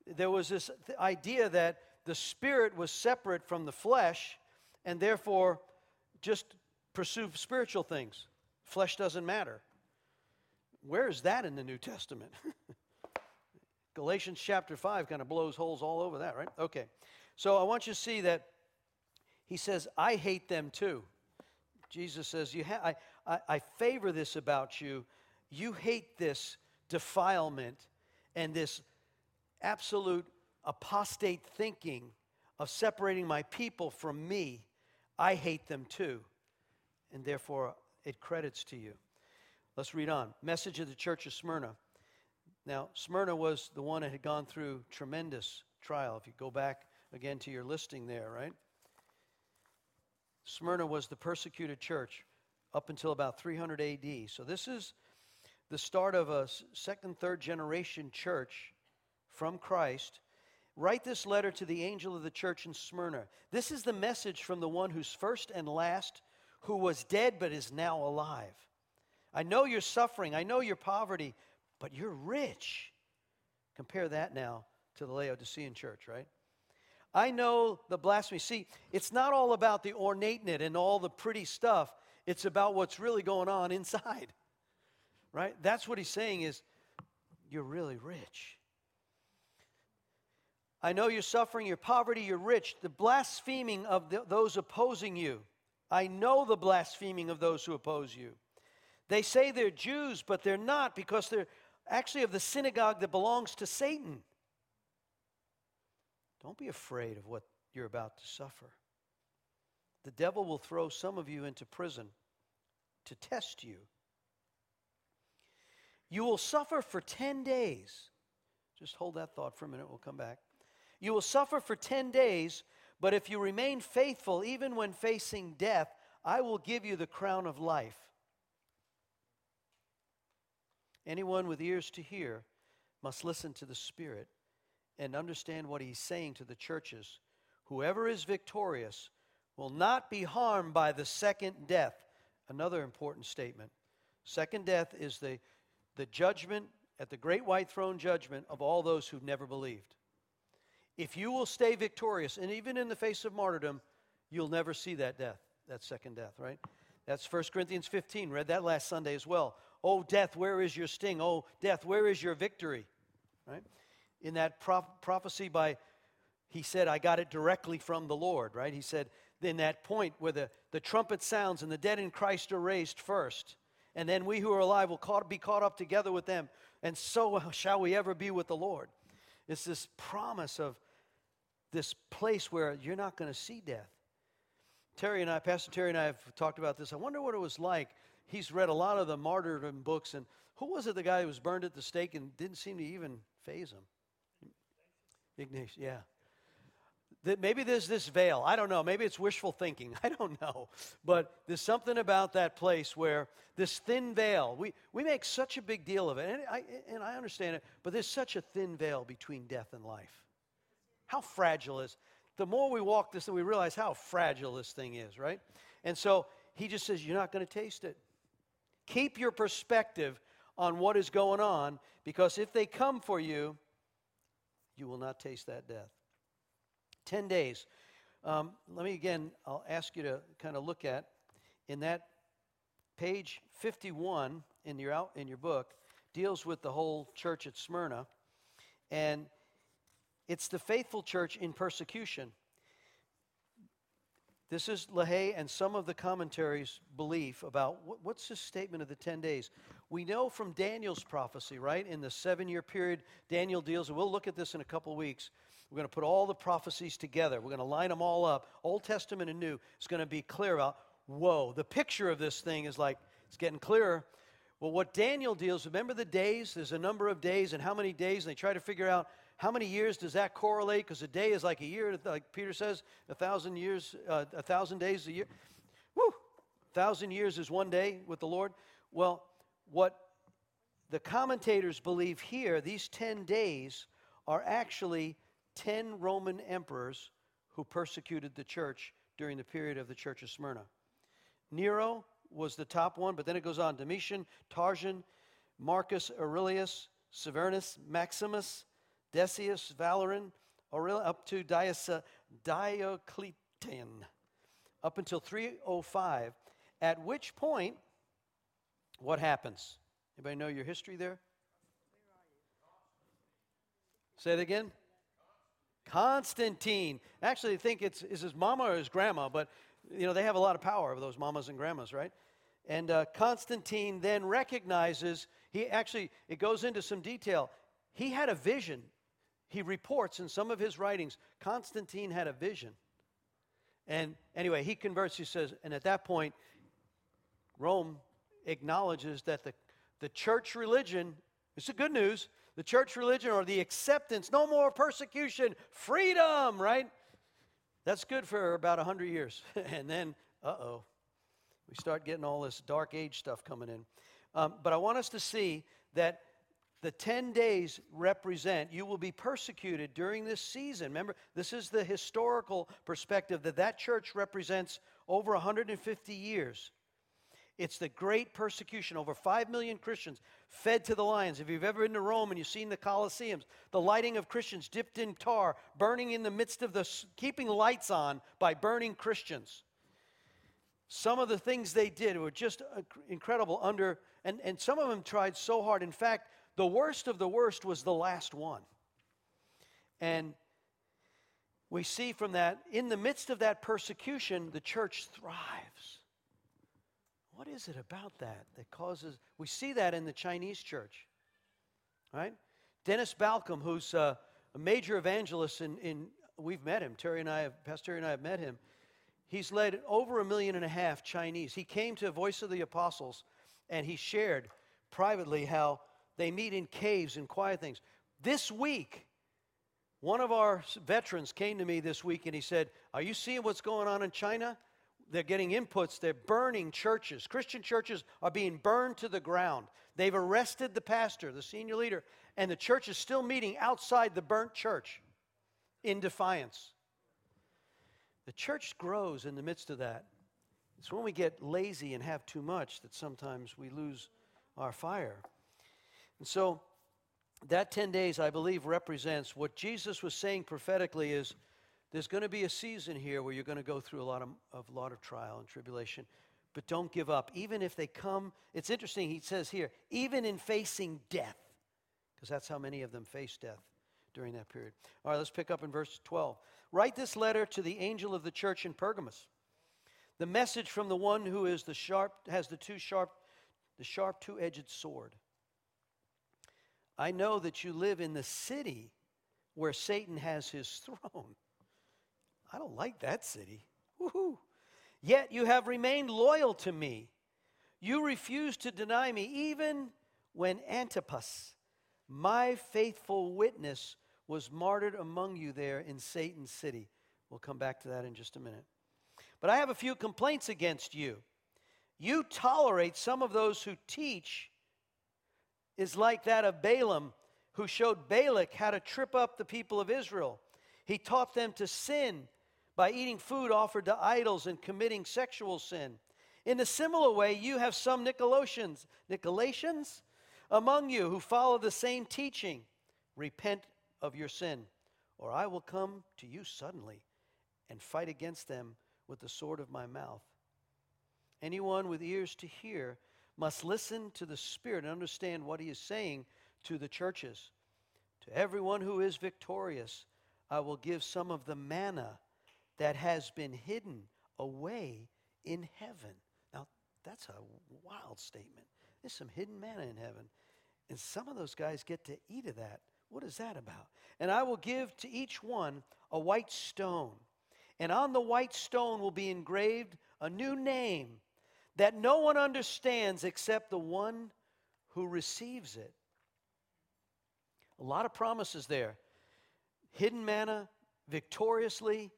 there was this idea that the spirit was separate from the flesh and therefore just pursue spiritual things. Flesh doesn't matter. Where is that in the New Testament? Galatians chapter 5 kind of blows holes all over that, right? Okay. So I want you to see that he says, I hate them too. Jesus says, you ha- I, I, I favor this about you. You hate this defilement and this absolute apostate thinking of separating my people from me. I hate them too. And therefore, it credits to you. Let's read on. Message of the church of Smyrna. Now, Smyrna was the one that had gone through tremendous trial. If you go back again to your listing there, right? Smyrna was the persecuted church up until about 300 AD. So this is the start of a second, third generation church from Christ. Write this letter to the angel of the church in Smyrna. This is the message from the one who's first and last, who was dead but is now alive. I know you're suffering. I know your poverty, but you're rich. Compare that now to the Laodicean church, right? I know the blasphemy. See, it's not all about the ornateness and all the pretty stuff. It's about what's really going on inside. Right? That's what he's saying is you're really rich. I know you're suffering, your poverty, you're rich. The blaspheming of the, those opposing you. I know the blaspheming of those who oppose you. They say they're Jews, but they're not because they're actually of the synagogue that belongs to Satan. Don't be afraid of what you're about to suffer. The devil will throw some of you into prison to test you. You will suffer for 10 days. Just hold that thought for a minute, we'll come back. You will suffer for 10 days, but if you remain faithful, even when facing death, I will give you the crown of life. Anyone with ears to hear must listen to the Spirit and understand what he's saying to the churches. Whoever is victorious will not be harmed by the second death. Another important statement. Second death is the, the judgment at the great white throne judgment of all those who've never believed. If you will stay victorious, and even in the face of martyrdom, you'll never see that death, that second death, right? That's 1 Corinthians 15. Read that last Sunday as well. Oh, death, where is your sting? Oh, death, where is your victory? Right? In that prophecy by, he said, I got it directly from the Lord, right? He said, in that point where the, the trumpet sounds and the dead in Christ are raised first, and then we who are alive will caught, be caught up together with them and so shall we ever be with the Lord. It's this promise of this place where you're not going to see death. Terry and I, Pastor Terry and I have talked about this. I wonder what it was like. He's read a lot of the martyrdom books, and who was it, the guy who was burned at the stake and didn't seem to even faze him? Ignatius, yeah that maybe there's this veil. I don't know. Maybe it's wishful thinking. I don't know. But there's something about that place where this thin veil, we, we make such a big deal of it. And I, and I understand it, but there's such a thin veil between death and life. How fragile is the more we walk this, we realize how fragile this thing is, right? And so he just says, You're not going to taste it. Keep your perspective on what is going on, because if they come for you, you will not taste that death. 10 days. Um, let me again, I'll ask you to kind of look at in that page 51 in your, out, in your book, deals with the whole church at Smyrna. And it's the faithful church in persecution. This is LaHaye and some of the commentaries' belief about what, what's this statement of the 10 days. We know from Daniel's prophecy, right? In the seven year period, Daniel deals, and we'll look at this in a couple weeks. We're going to put all the prophecies together. We're going to line them all up, Old Testament and New. It's going to be clear about, whoa, the picture of this thing is like, it's getting clearer. Well, what Daniel deals, remember the days? There's a number of days, and how many days? And they try to figure out how many years does that correlate? Because a day is like a year, like Peter says, a thousand years, uh, a thousand days a year. Woo! A thousand years is one day with the Lord. Well, what the commentators believe here, these 10 days are actually 10 Roman emperors who persecuted the church during the period of the church of Smyrna. Nero was the top one, but then it goes on Domitian, Trajan, Marcus Aurelius, Severinus, Maximus, Decius, Valerian, Aurelian, up to Diocletian, up until 305, at which point, what happens? Anybody know your history there? Say it again. Constantine. Actually, I think it's is his mama or his grandma, but you know they have a lot of power those mamas and grandmas, right? And uh, Constantine then recognizes he actually it goes into some detail. He had a vision. He reports in some of his writings. Constantine had a vision, and anyway, he converts. He says, and at that point, Rome acknowledges that the the church religion. It's the good news the church religion or the acceptance, no more persecution, freedom, right? That's good for about 100 years. and then, uh oh, we start getting all this dark age stuff coming in. Um, but I want us to see that the 10 days represent you will be persecuted during this season. Remember, this is the historical perspective that that church represents over 150 years. It's the great persecution. Over 5 million Christians fed to the lions. If you've ever been to Rome and you've seen the Colosseums, the lighting of Christians dipped in tar, burning in the midst of the, keeping lights on by burning Christians. Some of the things they did were just uh, incredible under, and, and some of them tried so hard. In fact, the worst of the worst was the last one. And we see from that, in the midst of that persecution, the church thrives. What is it about that that causes? We see that in the Chinese church, right? Dennis Balcombe, who's a, a major evangelist in, in, we've met him. Terry and I have, Pastor Terry and I have met him. He's led over a million and a half Chinese. He came to Voice of the Apostles and he shared privately how they meet in caves and quiet things. This week, one of our veterans came to me this week and he said, Are you seeing what's going on in China? they're getting inputs. They're burning churches. Christian churches are being burned to the ground. They've arrested the pastor, the senior leader, and the church is still meeting outside the burnt church in defiance. The church grows in the midst of that. It's when we get lazy and have too much that sometimes we lose our fire. And so, that 10 days, I believe, represents what Jesus was saying prophetically is there's going to be a season here where you're going to go through a lot of, of lot of trial and tribulation, but don't give up. Even if they come, it's interesting. He says here, even in facing death, because that's how many of them face death during that period. All right, let's pick up in verse 12. Write this letter to the angel of the church in Pergamos. The message from the one who is the sharp has the two sharp, the sharp two-edged sword. I know that you live in the city where Satan has his throne. I don't like that city. Woohoo. Yet you have remained loyal to me. You refuse to deny me, even when Antipas, my faithful witness, was martyred among you there in Satan's city. We'll come back to that in just a minute. But I have a few complaints against you. You tolerate some of those who teach is like that of Balaam, who showed Balak how to trip up the people of Israel. He taught them to sin by eating food offered to idols and committing sexual sin. In a similar way, you have some Nicolaitans, Nicolaitans among you who follow the same teaching. Repent of your sin, or I will come to you suddenly and fight against them with the sword of my mouth. Anyone with ears to hear must listen to the Spirit and understand what he is saying to the churches. To everyone who is victorious, I will give some of the manna that has been hidden away in heaven. Now, that's a wild statement. There's some hidden manna in heaven. And some of those guys get to eat of that. What is that about? And I will give to each one a white stone. And on the white stone will be engraved a new name that no one understands except the one who receives it. A lot of promises there. Hidden manna, victoriously,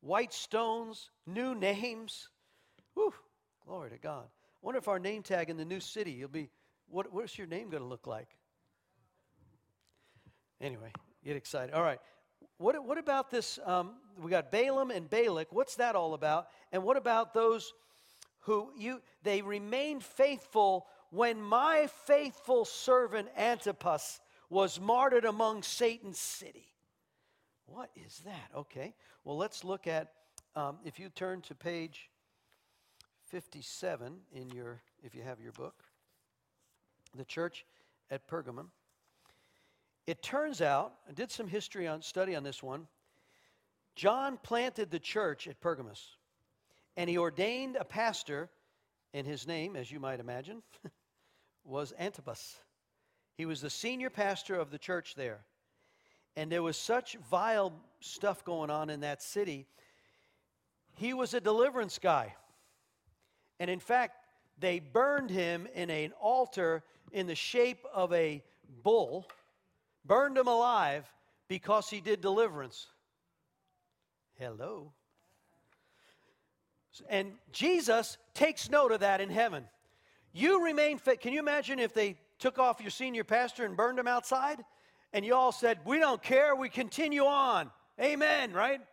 white stones, new names. Whew, glory to God. I wonder if our name tag in the new city, you'll be, what, what's your name going to look like? Anyway, get excited. All right. What, what about this? Um, we got Balaam and Balak. What's that all about? And what about those who you they remained faithful when my faithful servant Antipas was martyred among Satan's city. What is that? Okay. Well, let's look at um, if you turn to page 57 in your if you have your book, the church at Pergamum. It turns out, I did some history on study on this one. John planted the church at Pergamus and he ordained a pastor, and his name, as you might imagine, was Antipas. He was the senior pastor of the church there. And there was such vile stuff going on in that city. He was a deliverance guy. And in fact, they burned him in an altar in the shape of a bull, burned him alive because he did deliverance. Hello. And Jesus takes note of that in heaven. You remain fit. Can you imagine if they took off your senior pastor and burned him outside? And you all said, We don't care, we continue on. Amen, right? Amen.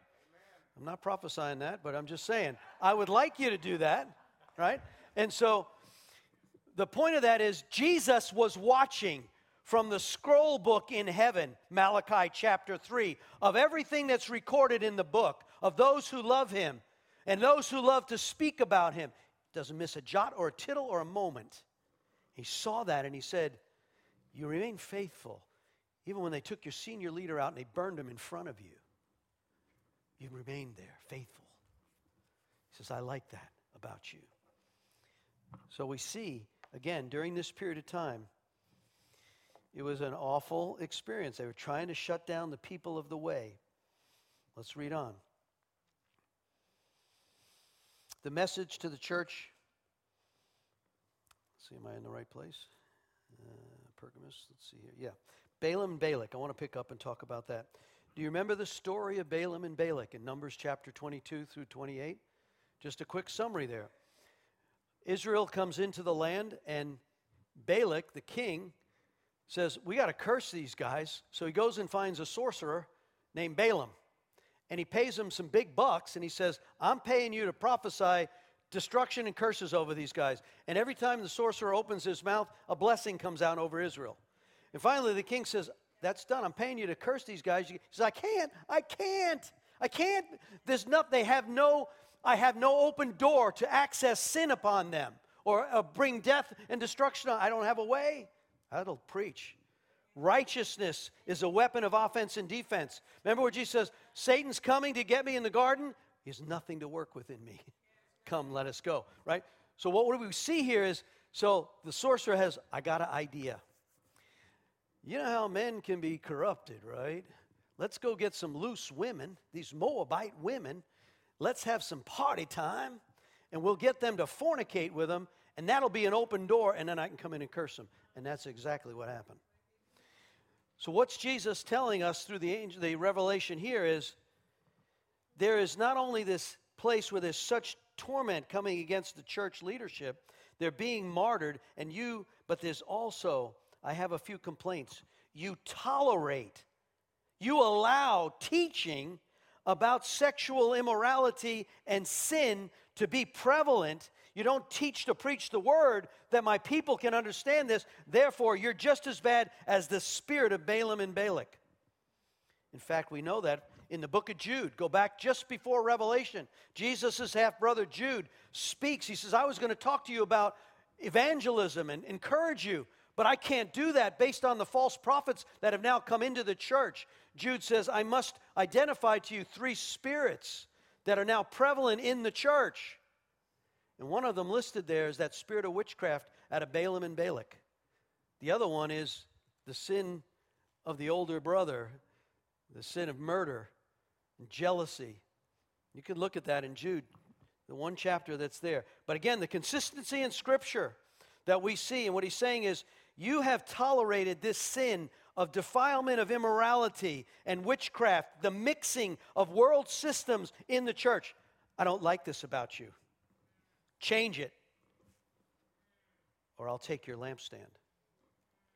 I'm not prophesying that, but I'm just saying, I would like you to do that, right? And so the point of that is Jesus was watching from the scroll book in heaven, Malachi chapter 3, of everything that's recorded in the book, of those who love him and those who love to speak about him. Doesn't miss a jot or a tittle or a moment. He saw that and he said, You remain faithful. Even when they took your senior leader out and they burned him in front of you, you remained there, faithful. He says, I like that about you. So we see, again, during this period of time, it was an awful experience. They were trying to shut down the people of the way. Let's read on. The message to the church. Let's see, am I in the right place? Uh, Pergamus, let's see here. Yeah. Balaam and Balak. I want to pick up and talk about that. Do you remember the story of Balaam and Balak in Numbers chapter 22 through 28? Just a quick summary there. Israel comes into the land, and Balak, the king, says, We got to curse these guys. So he goes and finds a sorcerer named Balaam and he pays him some big bucks and he says, I'm paying you to prophesy destruction and curses over these guys. And every time the sorcerer opens his mouth, a blessing comes out over Israel. And finally, the king says, That's done. I'm paying you to curse these guys. He says, I can't. I can't. I can't. There's nothing. they have no, I have no open door to access sin upon them or uh, bring death and destruction. I don't have a way. That'll preach. Righteousness is a weapon of offense and defense. Remember what Jesus says Satan's coming to get me in the garden? He has nothing to work with in me. Come, let us go, right? So, what we see here is so the sorcerer has, I got an idea. You know how men can be corrupted, right? Let's go get some loose women, these Moabite women. Let's have some party time, and we'll get them to fornicate with them, and that'll be an open door, and then I can come in and curse them. And that's exactly what happened. So, what's Jesus telling us through the, angel, the revelation here is there is not only this place where there's such torment coming against the church leadership, they're being martyred, and you, but there's also, I have a few complaints. You tolerate, you allow teaching about sexual immorality and sin to be prevalent. You don't teach to preach the word that my people can understand this. Therefore, you're just as bad as the spirit of Balaam and Balak. In fact, we know that in the book of Jude. Go back just before Revelation. Jesus' half brother Jude speaks. He says, I was going to talk to you about evangelism and encourage you, but I can't do that based on the false prophets that have now come into the church. Jude says, I must identify to you three spirits that are now prevalent in the church. And one of them listed there is that spirit of witchcraft out of Balaam and Balak. The other one is the sin of the older brother, the sin of murder and jealousy. You can look at that in Jude, the one chapter that's there. But again, the consistency in Scripture that we see, and what he's saying is, you have tolerated this sin of defilement of immorality and witchcraft, the mixing of world systems in the church. I don't like this about you. Change it, or I'll take your lampstand.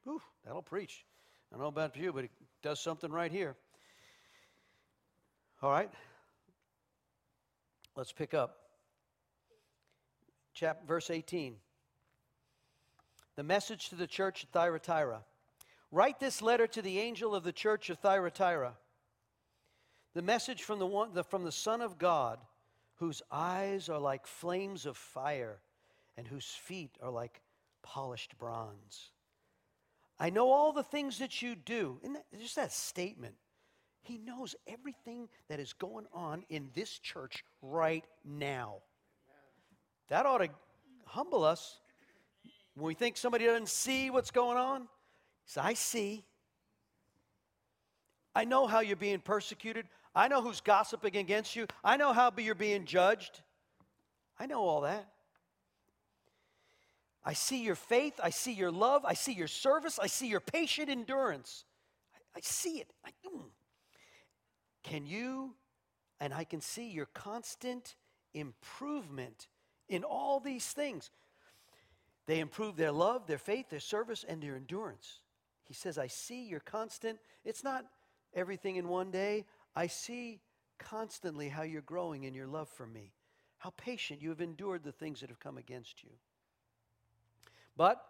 Ooh, that'll preach. I don't know about you, but it does something right here. All right? Let's pick up. Chapter, verse 18. The message to the church at Thyatira. Write this letter to the angel of the church of Thyatira. The message from the, one, the, from the Son of God, whose eyes are like flames of fire and whose feet are like polished bronze. I know all the things that you do. Isn't that, just that statement he knows everything that is going on in this church right now. That ought to humble us. When we think somebody doesn't see what's going on, he says, I see. I know how you're being persecuted. I know who's gossiping against you. I know how you're being judged. I know all that. I see your faith. I see your love. I see your service. I see your patient endurance. I, I see it. I, mm. Can you, and I can see your constant improvement in all these things. They improve their love, their faith, their service, and their endurance. He says, I see your constant, it's not everything in one day. I see constantly how you're growing in your love for me, how patient you have endured the things that have come against you. But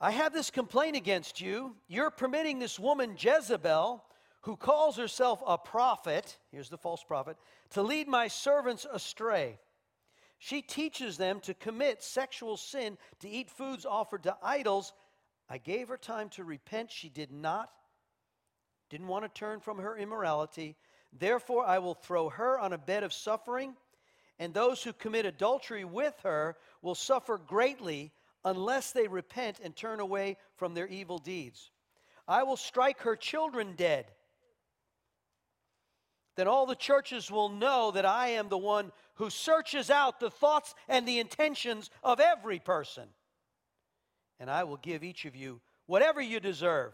I have this complaint against you. You're permitting this woman, Jezebel, who calls herself a prophet, here's the false prophet, to lead my servants astray. She teaches them to commit sexual sin, to eat foods offered to idols. I gave her time to repent. She did not, didn't want to turn from her immorality. Therefore, I will throw her on a bed of suffering, and those who commit adultery with her will suffer greatly unless they repent and turn away from their evil deeds. I will strike her children dead then all the churches will know that I am the one who searches out the thoughts and the intentions of every person. And I will give each of you whatever you deserve.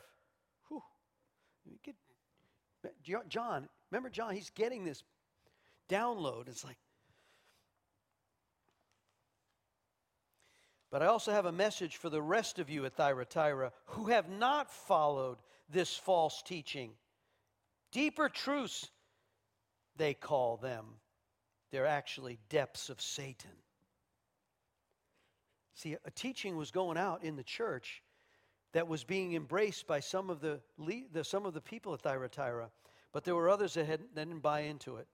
Whew. John, remember John, he's getting this download. It's like, But I also have a message for the rest of you at Thyatira who have not followed this false teaching. Deeper truths they call them. They're actually depths of Satan. See, a teaching was going out in the church that was being embraced by some of the, the some of the people at Thyatira, but there were others that, had, that didn't buy into it.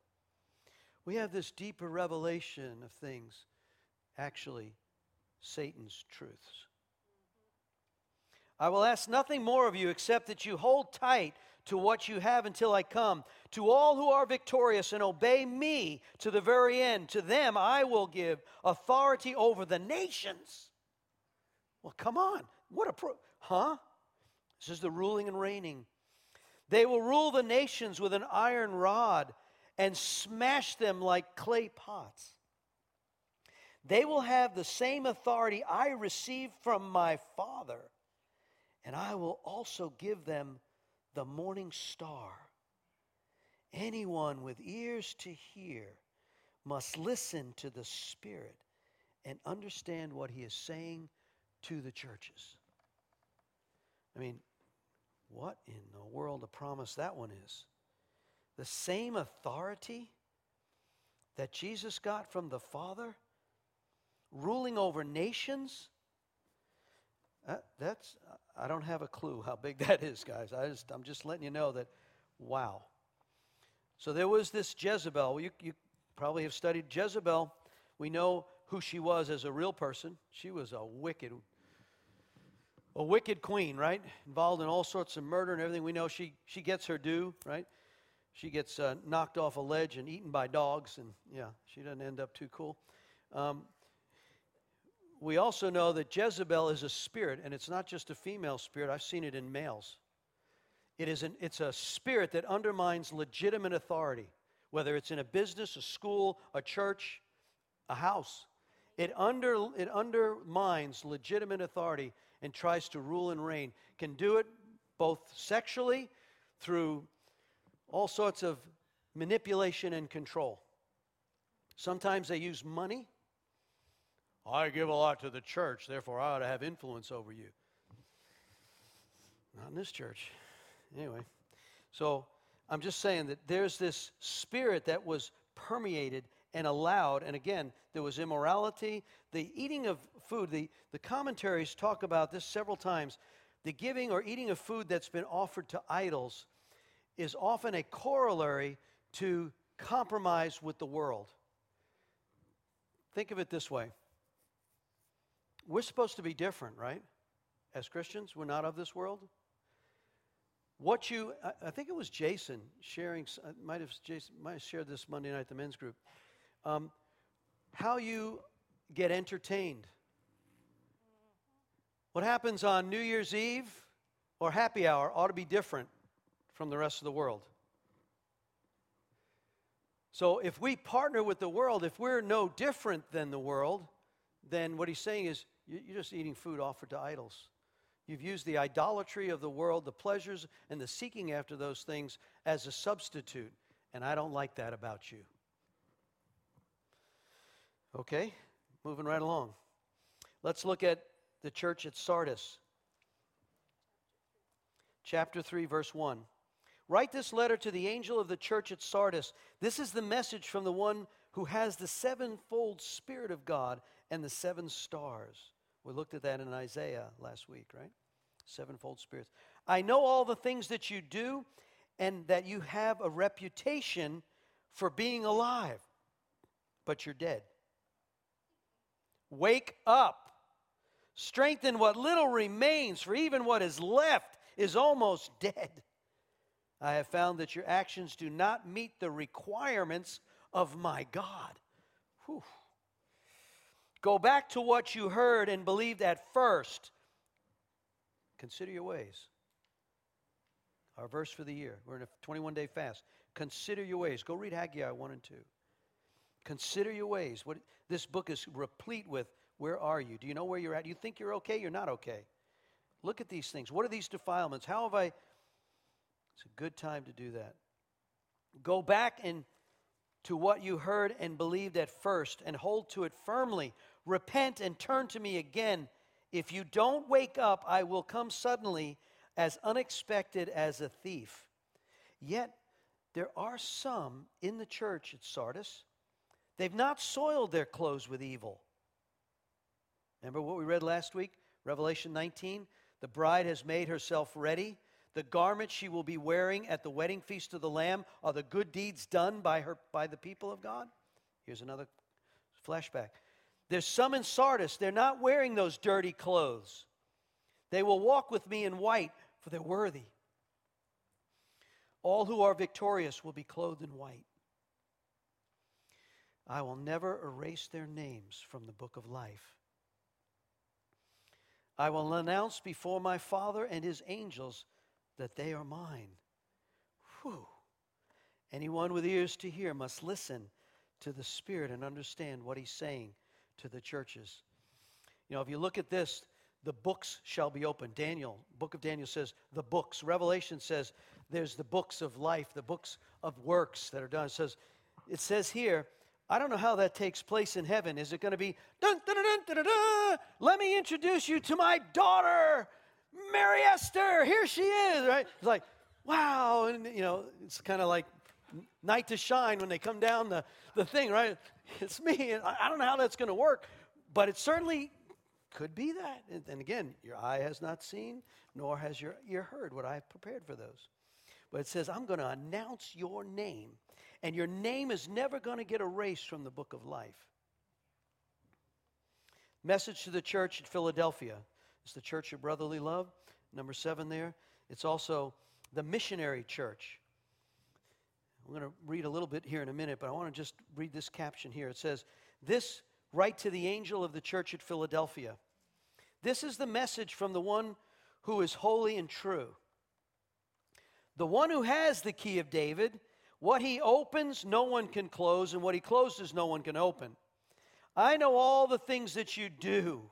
We have this deeper revelation of things, actually, Satan's truths. I will ask nothing more of you except that you hold tight to what you have until I come. To all who are victorious and obey me to the very end, to them I will give authority over the nations. Well, come on. What a pro. Huh? This is the ruling and reigning. They will rule the nations with an iron rod and smash them like clay pots. They will have the same authority I received from my Father, and I will also give them the morning star. Anyone with ears to hear must listen to the Spirit and understand what he is saying to the churches. I mean, what in the world a promise that one is? The same authority that Jesus got from the Father, ruling over nations. That, that's I don't have a clue how big that is, guys. I just I'm just letting you know that, wow. So there was this Jezebel. You, you probably have studied Jezebel. We know who she was as a real person. She was a wicked, a wicked queen, right? Involved in all sorts of murder and everything. We know she, she gets her due, right? She gets uh, knocked off a ledge and eaten by dogs, and yeah, she doesn't end up too cool. Um, we also know that Jezebel is a spirit, and it's not just a female spirit. I've seen it in males. It is an, it's a spirit that undermines legitimate authority, whether it's in a business, a school, a church, a house. It, under, it undermines legitimate authority and tries to rule and reign. Can do it both sexually through all sorts of manipulation and control. Sometimes they use money. I give a lot to the church, therefore I ought to have influence over you. Not in this church. Anyway, so I'm just saying that there's this spirit that was permeated and allowed. And again, there was immorality. The eating of food, the, the commentaries talk about this several times. The giving or eating of food that's been offered to idols is often a corollary to compromise with the world. Think of it this way we're supposed to be different, right? As Christians, we're not of this world. What you, I think it was Jason sharing, uh, might have Jason might have shared this Monday night at the men's group. Um, how you get entertained. What happens on New Year's Eve or happy hour ought to be different from the rest of the world. So if we partner with the world, if we're no different than the world, then what he's saying is you're just eating food offered to idols. You've used the idolatry of the world, the pleasures, and the seeking after those things as a substitute. And I don't like that about you. Okay, moving right along. Let's look at the church at Sardis. Chapter 3, verse 1. Write this letter to the angel of the church at Sardis. This is the message from the one who has the sevenfold Spirit of God and the seven stars. We looked at that in Isaiah last week, right? Sevenfold spirits. I know all the things that you do and that you have a reputation for being alive, but you're dead. Wake up. Strengthen what little remains, for even what is left is almost dead. I have found that your actions do not meet the requirements of my God. Whew. Go back to what you heard and believed at first. Consider your ways. Our verse for the year. We're in a 21 day fast. Consider your ways. Go read Haggai 1 and 2. Consider your ways. What this book is replete with. Where are you? Do you know where you're at? You think you're okay? You're not okay. Look at these things. What are these defilements? How have I? It's a good time to do that. Go back and to what you heard and believed at first and hold to it firmly. Repent and turn to me again. If you don't wake up, I will come suddenly as unexpected as a thief. Yet there are some in the church at Sardis. They've not soiled their clothes with evil. Remember what we read last week? Revelation 19. The bride has made herself ready. The garments she will be wearing at the wedding feast of the Lamb are the good deeds done by her by the people of God. Here's another flashback. There's some in Sardis, they're not wearing those dirty clothes. They will walk with me in white, for they're worthy. All who are victorious will be clothed in white. I will never erase their names from the book of life. I will announce before my Father and his angels that they are mine. Whew. Anyone with ears to hear must listen to the Spirit and understand what he's saying to the churches. You know, if you look at this, the books shall be opened. Daniel, book of Daniel says the books. Revelation says there's the books of life, the books of works that are done. It says, it says here, I don't know how that takes place in heaven. Is it going to be, dun, dun, dun, let me introduce you to my daughter, Mary Esther. Here she is, right? It's like, wow. And, you know, it's kind of like night to shine when they come down the, the thing, right? It's me. I don't know how that's going to work, but it certainly could be that. And again, your eye has not seen, nor has your ear heard what I have prepared for those. But it says, I'm going to announce your name, and your name is never going to get erased from the book of life. Message to the church at Philadelphia. It's the church of brotherly love, number seven there. It's also the missionary church. I'm going to read a little bit here in a minute, but I want to just read this caption here. It says, This write to the angel of the church at Philadelphia. This is the message from the one who is holy and true. The one who has the key of David, what he opens, no one can close, and what he closes, no one can open. I know all the things that you do.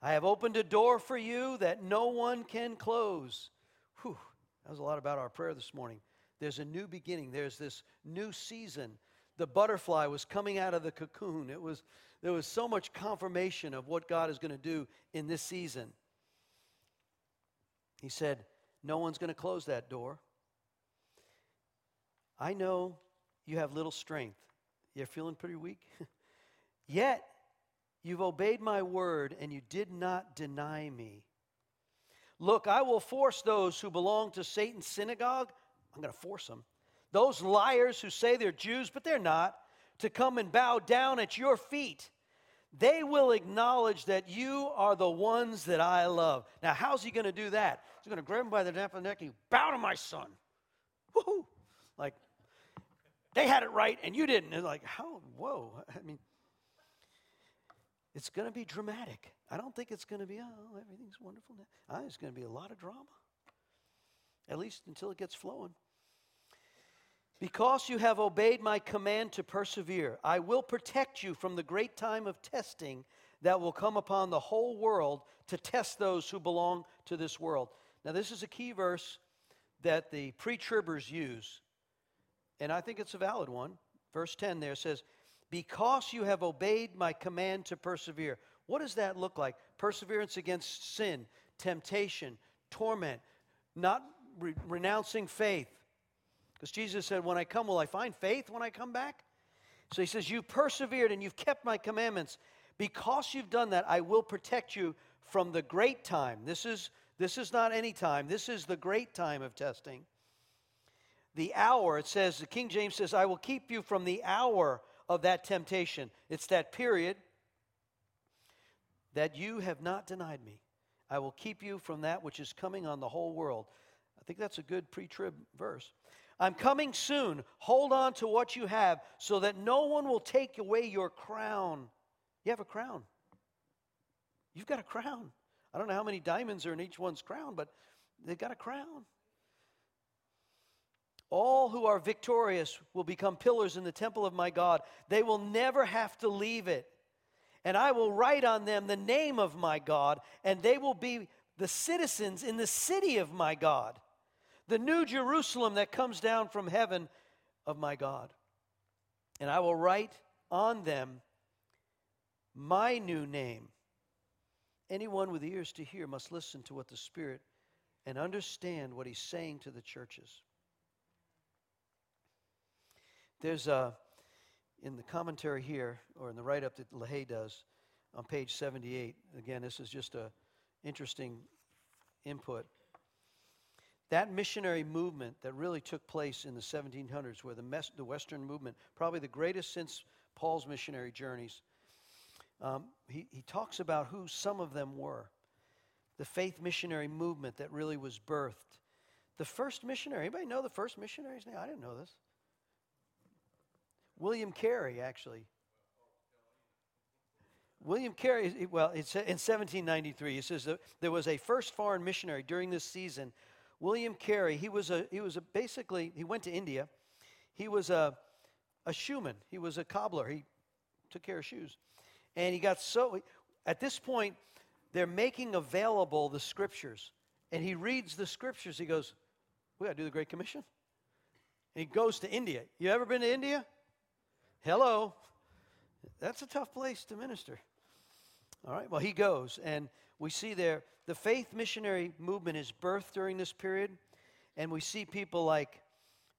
I have opened a door for you that no one can close. Whew, that was a lot about our prayer this morning. There's a new beginning, there's this new season the butterfly was coming out of the cocoon. It was, there was so much confirmation of what God is going to do in this season. He said, No one's going to close that door. I know you have little strength. You're feeling pretty weak? Yet you've obeyed my word and you did not deny me. Look, I will force those who belong to Satan's synagogue, I'm going to force them those liars who say they're Jews, but they're not, to come and bow down at your feet. They will acknowledge that you are the ones that I love. Now, how's he going to do that? He's going to grab him by the nape of the neck and bow to my son. Woohoo! Like, they had it right and you didn't. It's like, how? Whoa. I mean, it's going to be dramatic. I don't think it's going to be, oh, everything's wonderful. Think it's going to be a lot of drama, at least until it gets flowing. Because you have obeyed my command to persevere, I will protect you from the great time of testing that will come upon the whole world to test those who belong to this world. Now, this is a key verse that the pre tribbers use, and I think it's a valid one. Verse 10 there says, Because you have obeyed my command to persevere. What does that look like? Perseverance against sin, temptation, torment, not re- renouncing faith because Jesus said, When I come, will I find faith when I come back? So he says, You've persevered and you've kept my commandments. Because you've done that, I will protect you from the great time. This is, this is not any time, this is the great time of testing. The hour, it says, the King James says, I will keep you from the hour of that temptation. It's that period that you have not denied me. I will keep you from that which is coming on the whole world. I think that's a good pre trib verse. I'm coming soon. Hold on to what you have so that no one will take away your crown. You have a crown. You've got a crown. I don't know how many diamonds are in each one's crown, but they've got a crown. All who are victorious will become pillars in the temple of my God. They will never have to leave it. And I will write on them the name of my God, and they will be the citizens in the city of my God the new Jerusalem that comes down from heaven of my God. And I will write on them my new name. Anyone with ears to hear must listen to what the Spirit and understand what he's saying to the churches. There's a, in the commentary here, or in the write up that LaHaye does on page 78, again, this is just a interesting input that missionary movement that really took place in the 1700s, where the, mes- the Western movement, probably the greatest since Paul's missionary journeys, um, he, he talks about who some of them were. The faith missionary movement that really was birthed. The first missionary, anybody know the first missionary's name? I didn't know this. William Carey, actually. William Carey, well, it's in 1793, he says there was a first foreign missionary during this season. William Carey, he was a, he was a basically, he went to India. He was a, a shoeman. He was a cobbler. He took care of shoes. And he got so, at this point, they're making available the scriptures. And he reads the scriptures. He goes, We got to do the Great Commission. And he goes to India. You ever been to India? Hello. That's a tough place to minister. All right, well, he goes, and we see there the faith missionary movement is birthed during this period, and we see people like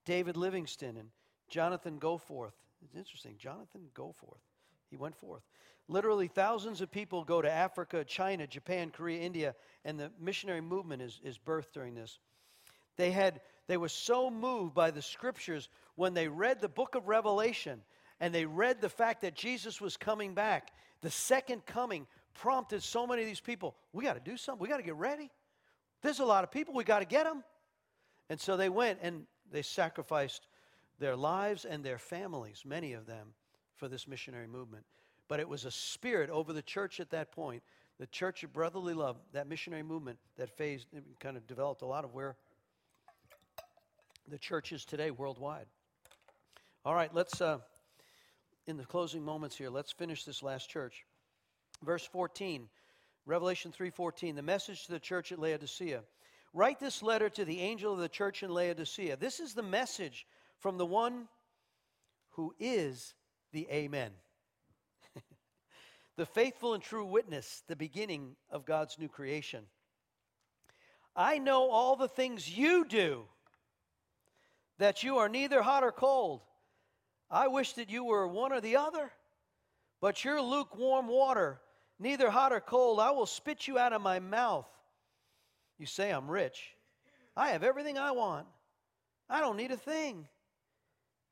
David Livingstone and Jonathan Goforth. It's interesting, Jonathan Goforth. He went forth. Literally, thousands of people go to Africa, China, Japan, Korea, India, and the missionary movement is, is birthed during this. They, had, they were so moved by the scriptures when they read the book of Revelation and they read the fact that Jesus was coming back. The second coming prompted so many of these people we got to do something, we got to get ready. There's a lot of people, we got to get them. And so they went and they sacrificed their lives and their families, many of them, for this missionary movement. But it was a spirit over the church at that point, the church of brotherly love, that missionary movement that phased, kind of developed a lot of where the church is today worldwide. All right, let's, uh, in the closing moments here, let's finish this last church. Verse 14, Revelation 3:14, the message to the church at Laodicea. Write this letter to the angel of the church in Laodicea. This is the message from the one who is the Amen. the faithful and true witness, the beginning of God's new creation. I know all the things you do, that you are neither hot or cold. I wish that you were one or the other, but you're lukewarm water, neither hot or cold. I will spit you out of my mouth. You say, I'm rich. I have everything I want. I don't need a thing.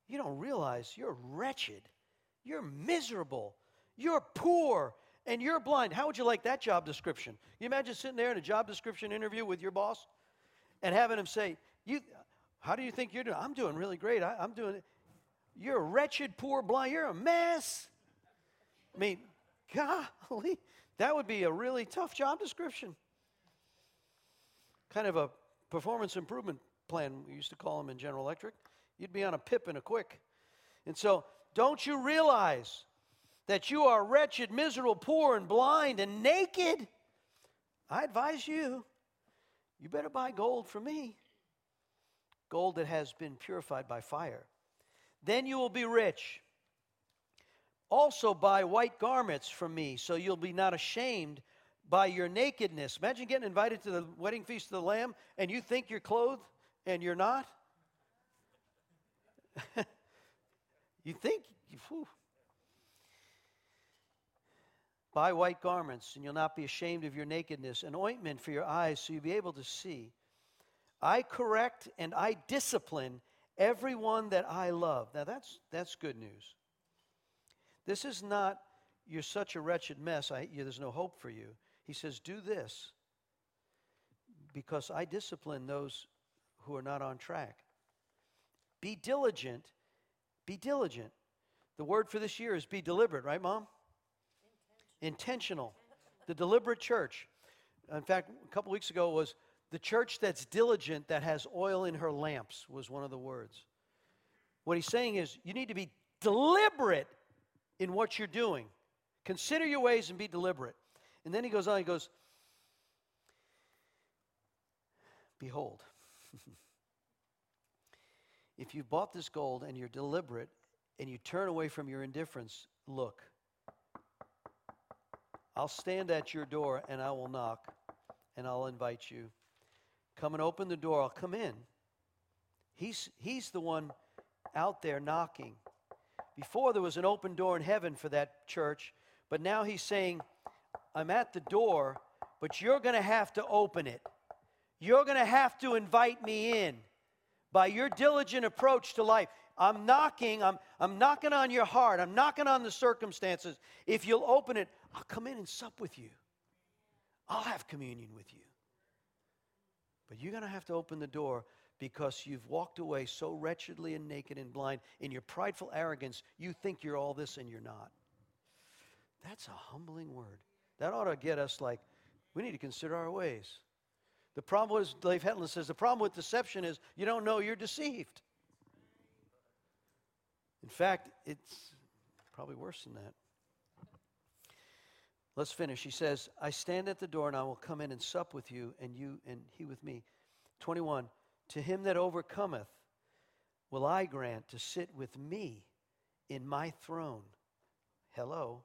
You don't realize you're wretched. You're miserable. You're poor and you're blind. How would you like that job description? You imagine sitting there in a job description interview with your boss and having him say, "You, how do you think you're doing? I'm doing really great. I, am doing. You're a wretched, poor, blind. You're a mess. I mean, golly, that would be a really tough job description. Kind of a performance improvement plan. We used to call them in General Electric. You'd be on a pip in a quick. And so don't you realize that you are wretched, miserable, poor, and blind and naked? I advise you, you better buy gold from me. Gold that has been purified by fire. Then you will be rich. Also, buy white garments from me, so you'll be not ashamed by your nakedness. Imagine getting invited to the wedding feast of the Lamb and you think you're clothed and you're not. You think, whew. Buy white garments, and you'll not be ashamed of your nakedness, an ointment for your eyes, so you'll be able to see. I correct and I discipline everyone that I love. Now, that's, that's good news. This is not, you're such a wretched mess, I, there's no hope for you. He says, do this because I discipline those who are not on track. Be diligent be diligent. The word for this year is be deliberate, right, Mom? Intentional. Intentional. The deliberate church. In fact, a couple weeks ago was the church that's diligent that has oil in her lamps, was one of the words. What he's saying is you need to be deliberate in what you're doing. Consider your ways and be deliberate. And then he goes on, he goes, Behold, if you bought this gold and you're deliberate and you turn away from your indifference, look. I'll stand at your door and I will knock and I'll invite you. Come and open the door. I'll come in. He's, he's the one out there knocking. Before there was an open door in heaven for that church, but now he's saying, I'm at the door, but you're going to have to open it. You're going to have to invite me in by your diligent approach to life. I'm knocking, I'm, I'm knocking on your heart, I'm knocking on the circumstances. If you'll open it, I'll come in and sup with you. I'll have communion with you. But you're going to have to open the door because you've walked away so wretchedly and naked and blind. In your prideful arrogance, you think you're all this and you're not. That's a humbling word. That ought to get us like, we need to consider our ways. The problem is, Dave Hetland says, the problem with deception is you don't know you're deceived. In fact, it's probably worse than that. Let's finish. He says, I stand at the door and I will come in and sup with you, and you and he with me. 21. To him that overcometh will I grant to sit with me in my throne. Hello.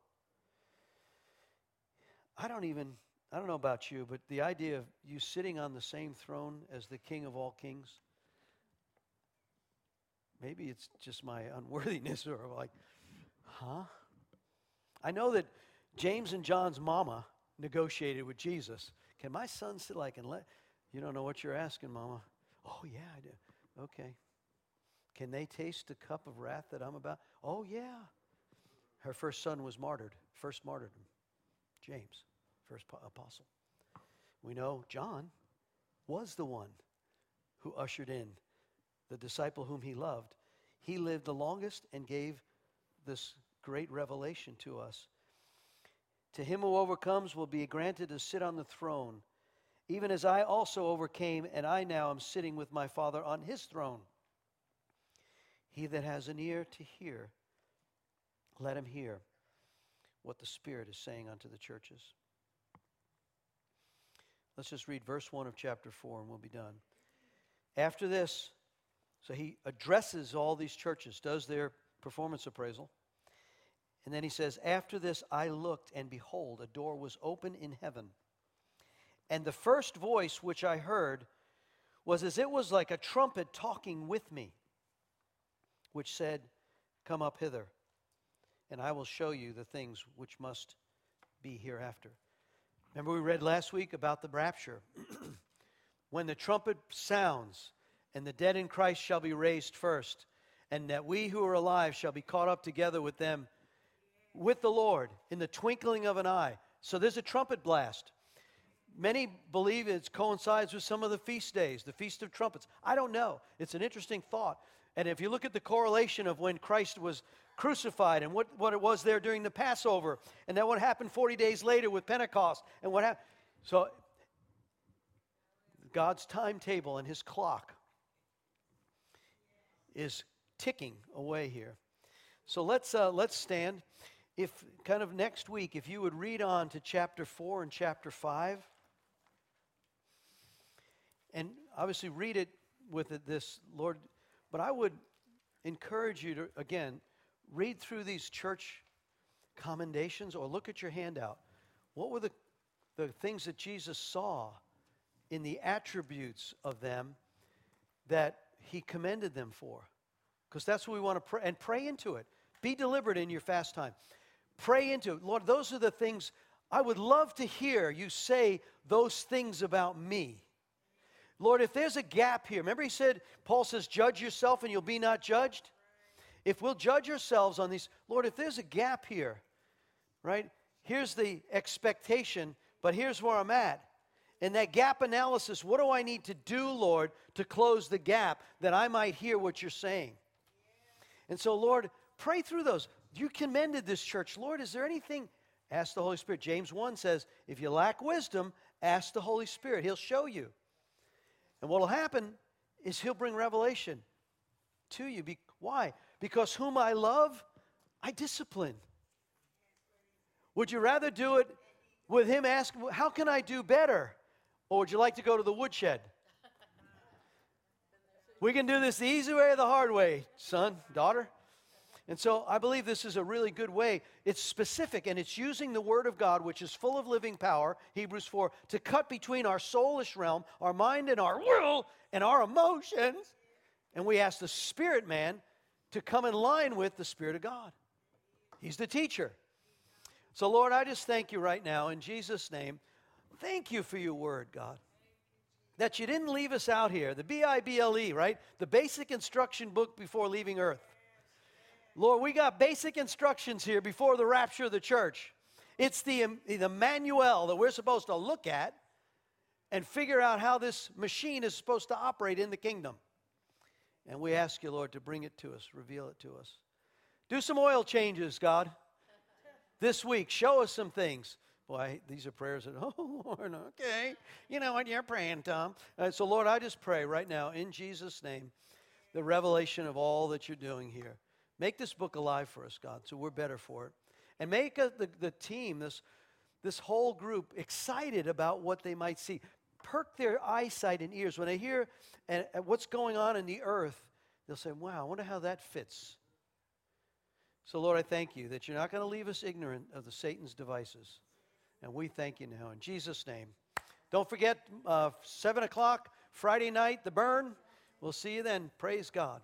I don't even, I don't know about you, but the idea of you sitting on the same throne as the King of all kings, maybe it's just my unworthiness or like, huh? I know that James and John's mama negotiated with Jesus. Can my son sit like and let, you don't know what you're asking, mama. Oh, yeah, I do. Okay. Can they taste the cup of wrath that I'm about? Oh, yeah. Her first son was martyred, first martyrdom. James, first apostle. We know John was the one who ushered in the disciple whom he loved. He lived the longest and gave this great revelation to us. To him who overcomes will be granted to sit on the throne, even as I also overcame, and I now am sitting with my Father on his throne. He that has an ear to hear, let him hear what the Spirit is saying unto the churches. Let's just read verse 1 of chapter 4 and we'll be done. After this, so he addresses all these churches, does their performance appraisal. And then he says, After this I looked, and behold, a door was open in heaven. And the first voice which I heard was as it was like a trumpet talking with me, which said, Come up hither, and I will show you the things which must be hereafter. Remember, we read last week about the rapture. when the trumpet sounds, and the dead in Christ shall be raised first, and that we who are alive shall be caught up together with them with the Lord in the twinkling of an eye. So there's a trumpet blast. Many believe it coincides with some of the feast days, the Feast of Trumpets. I don't know. It's an interesting thought. And if you look at the correlation of when Christ was crucified and what, what it was there during the Passover, and then what happened 40 days later with Pentecost, and what happened. So God's timetable and his clock is ticking away here. So let's, uh, let's stand if kind of next week, if you would read on to chapter 4 and chapter 5, and obviously read it with this, Lord, but I would encourage you to, again, read through these church commendations or look at your handout. What were the, the things that Jesus saw in the attributes of them that he commended them for? Because that's what we want to pray and pray into it. Be deliberate in your fast time. Pray into. Lord, those are the things I would love to hear you say those things about me. Lord, if there's a gap here, remember he said, Paul says, judge yourself and you'll be not judged. If we'll judge ourselves on these, Lord, if there's a gap here, right? Here's the expectation, but here's where I'm at. In that gap analysis, what do I need to do, Lord, to close the gap that I might hear what you're saying? And so, Lord, pray through those. You commended this church. Lord, is there anything? Ask the Holy Spirit. James 1 says, if you lack wisdom, ask the Holy Spirit. He'll show you. And what will happen is he'll bring revelation to you. Be- why? Because whom I love, I discipline. Would you rather do it with him asking, How can I do better? Or would you like to go to the woodshed? We can do this the easy way or the hard way, son, daughter. And so I believe this is a really good way. It's specific and it's using the Word of God, which is full of living power, Hebrews 4, to cut between our soulish realm, our mind and our will, and our emotions. And we ask the Spirit man to come in line with the Spirit of God. He's the teacher. So, Lord, I just thank you right now in Jesus' name. Thank you for your word, God. That you didn't leave us out here. The B I B L E, right? The basic instruction book before leaving earth. Lord, we got basic instructions here before the rapture of the church. It's the, the manual that we're supposed to look at and figure out how this machine is supposed to operate in the kingdom. And we ask you, Lord, to bring it to us, reveal it to us. Do some oil changes, God. this week. Show us some things. Boy, these are prayers that, oh, Lord, okay. You know what you're praying, Tom. Uh, so, Lord, I just pray right now in Jesus' name the revelation of all that you're doing here. Make this book alive for us, God, so we're better for it. And make a, the, the team, this, this whole group, excited about what they might see. Perk their eyesight and ears. When they hear and, and what's going on in the earth, they'll say, wow, I wonder how that fits. So, Lord, I thank you that you're not going to leave us ignorant of the Satan's devices. And we thank you now in Jesus' name. Don't forget, uh, 7 o'clock Friday night, the burn. We'll see you then. Praise God.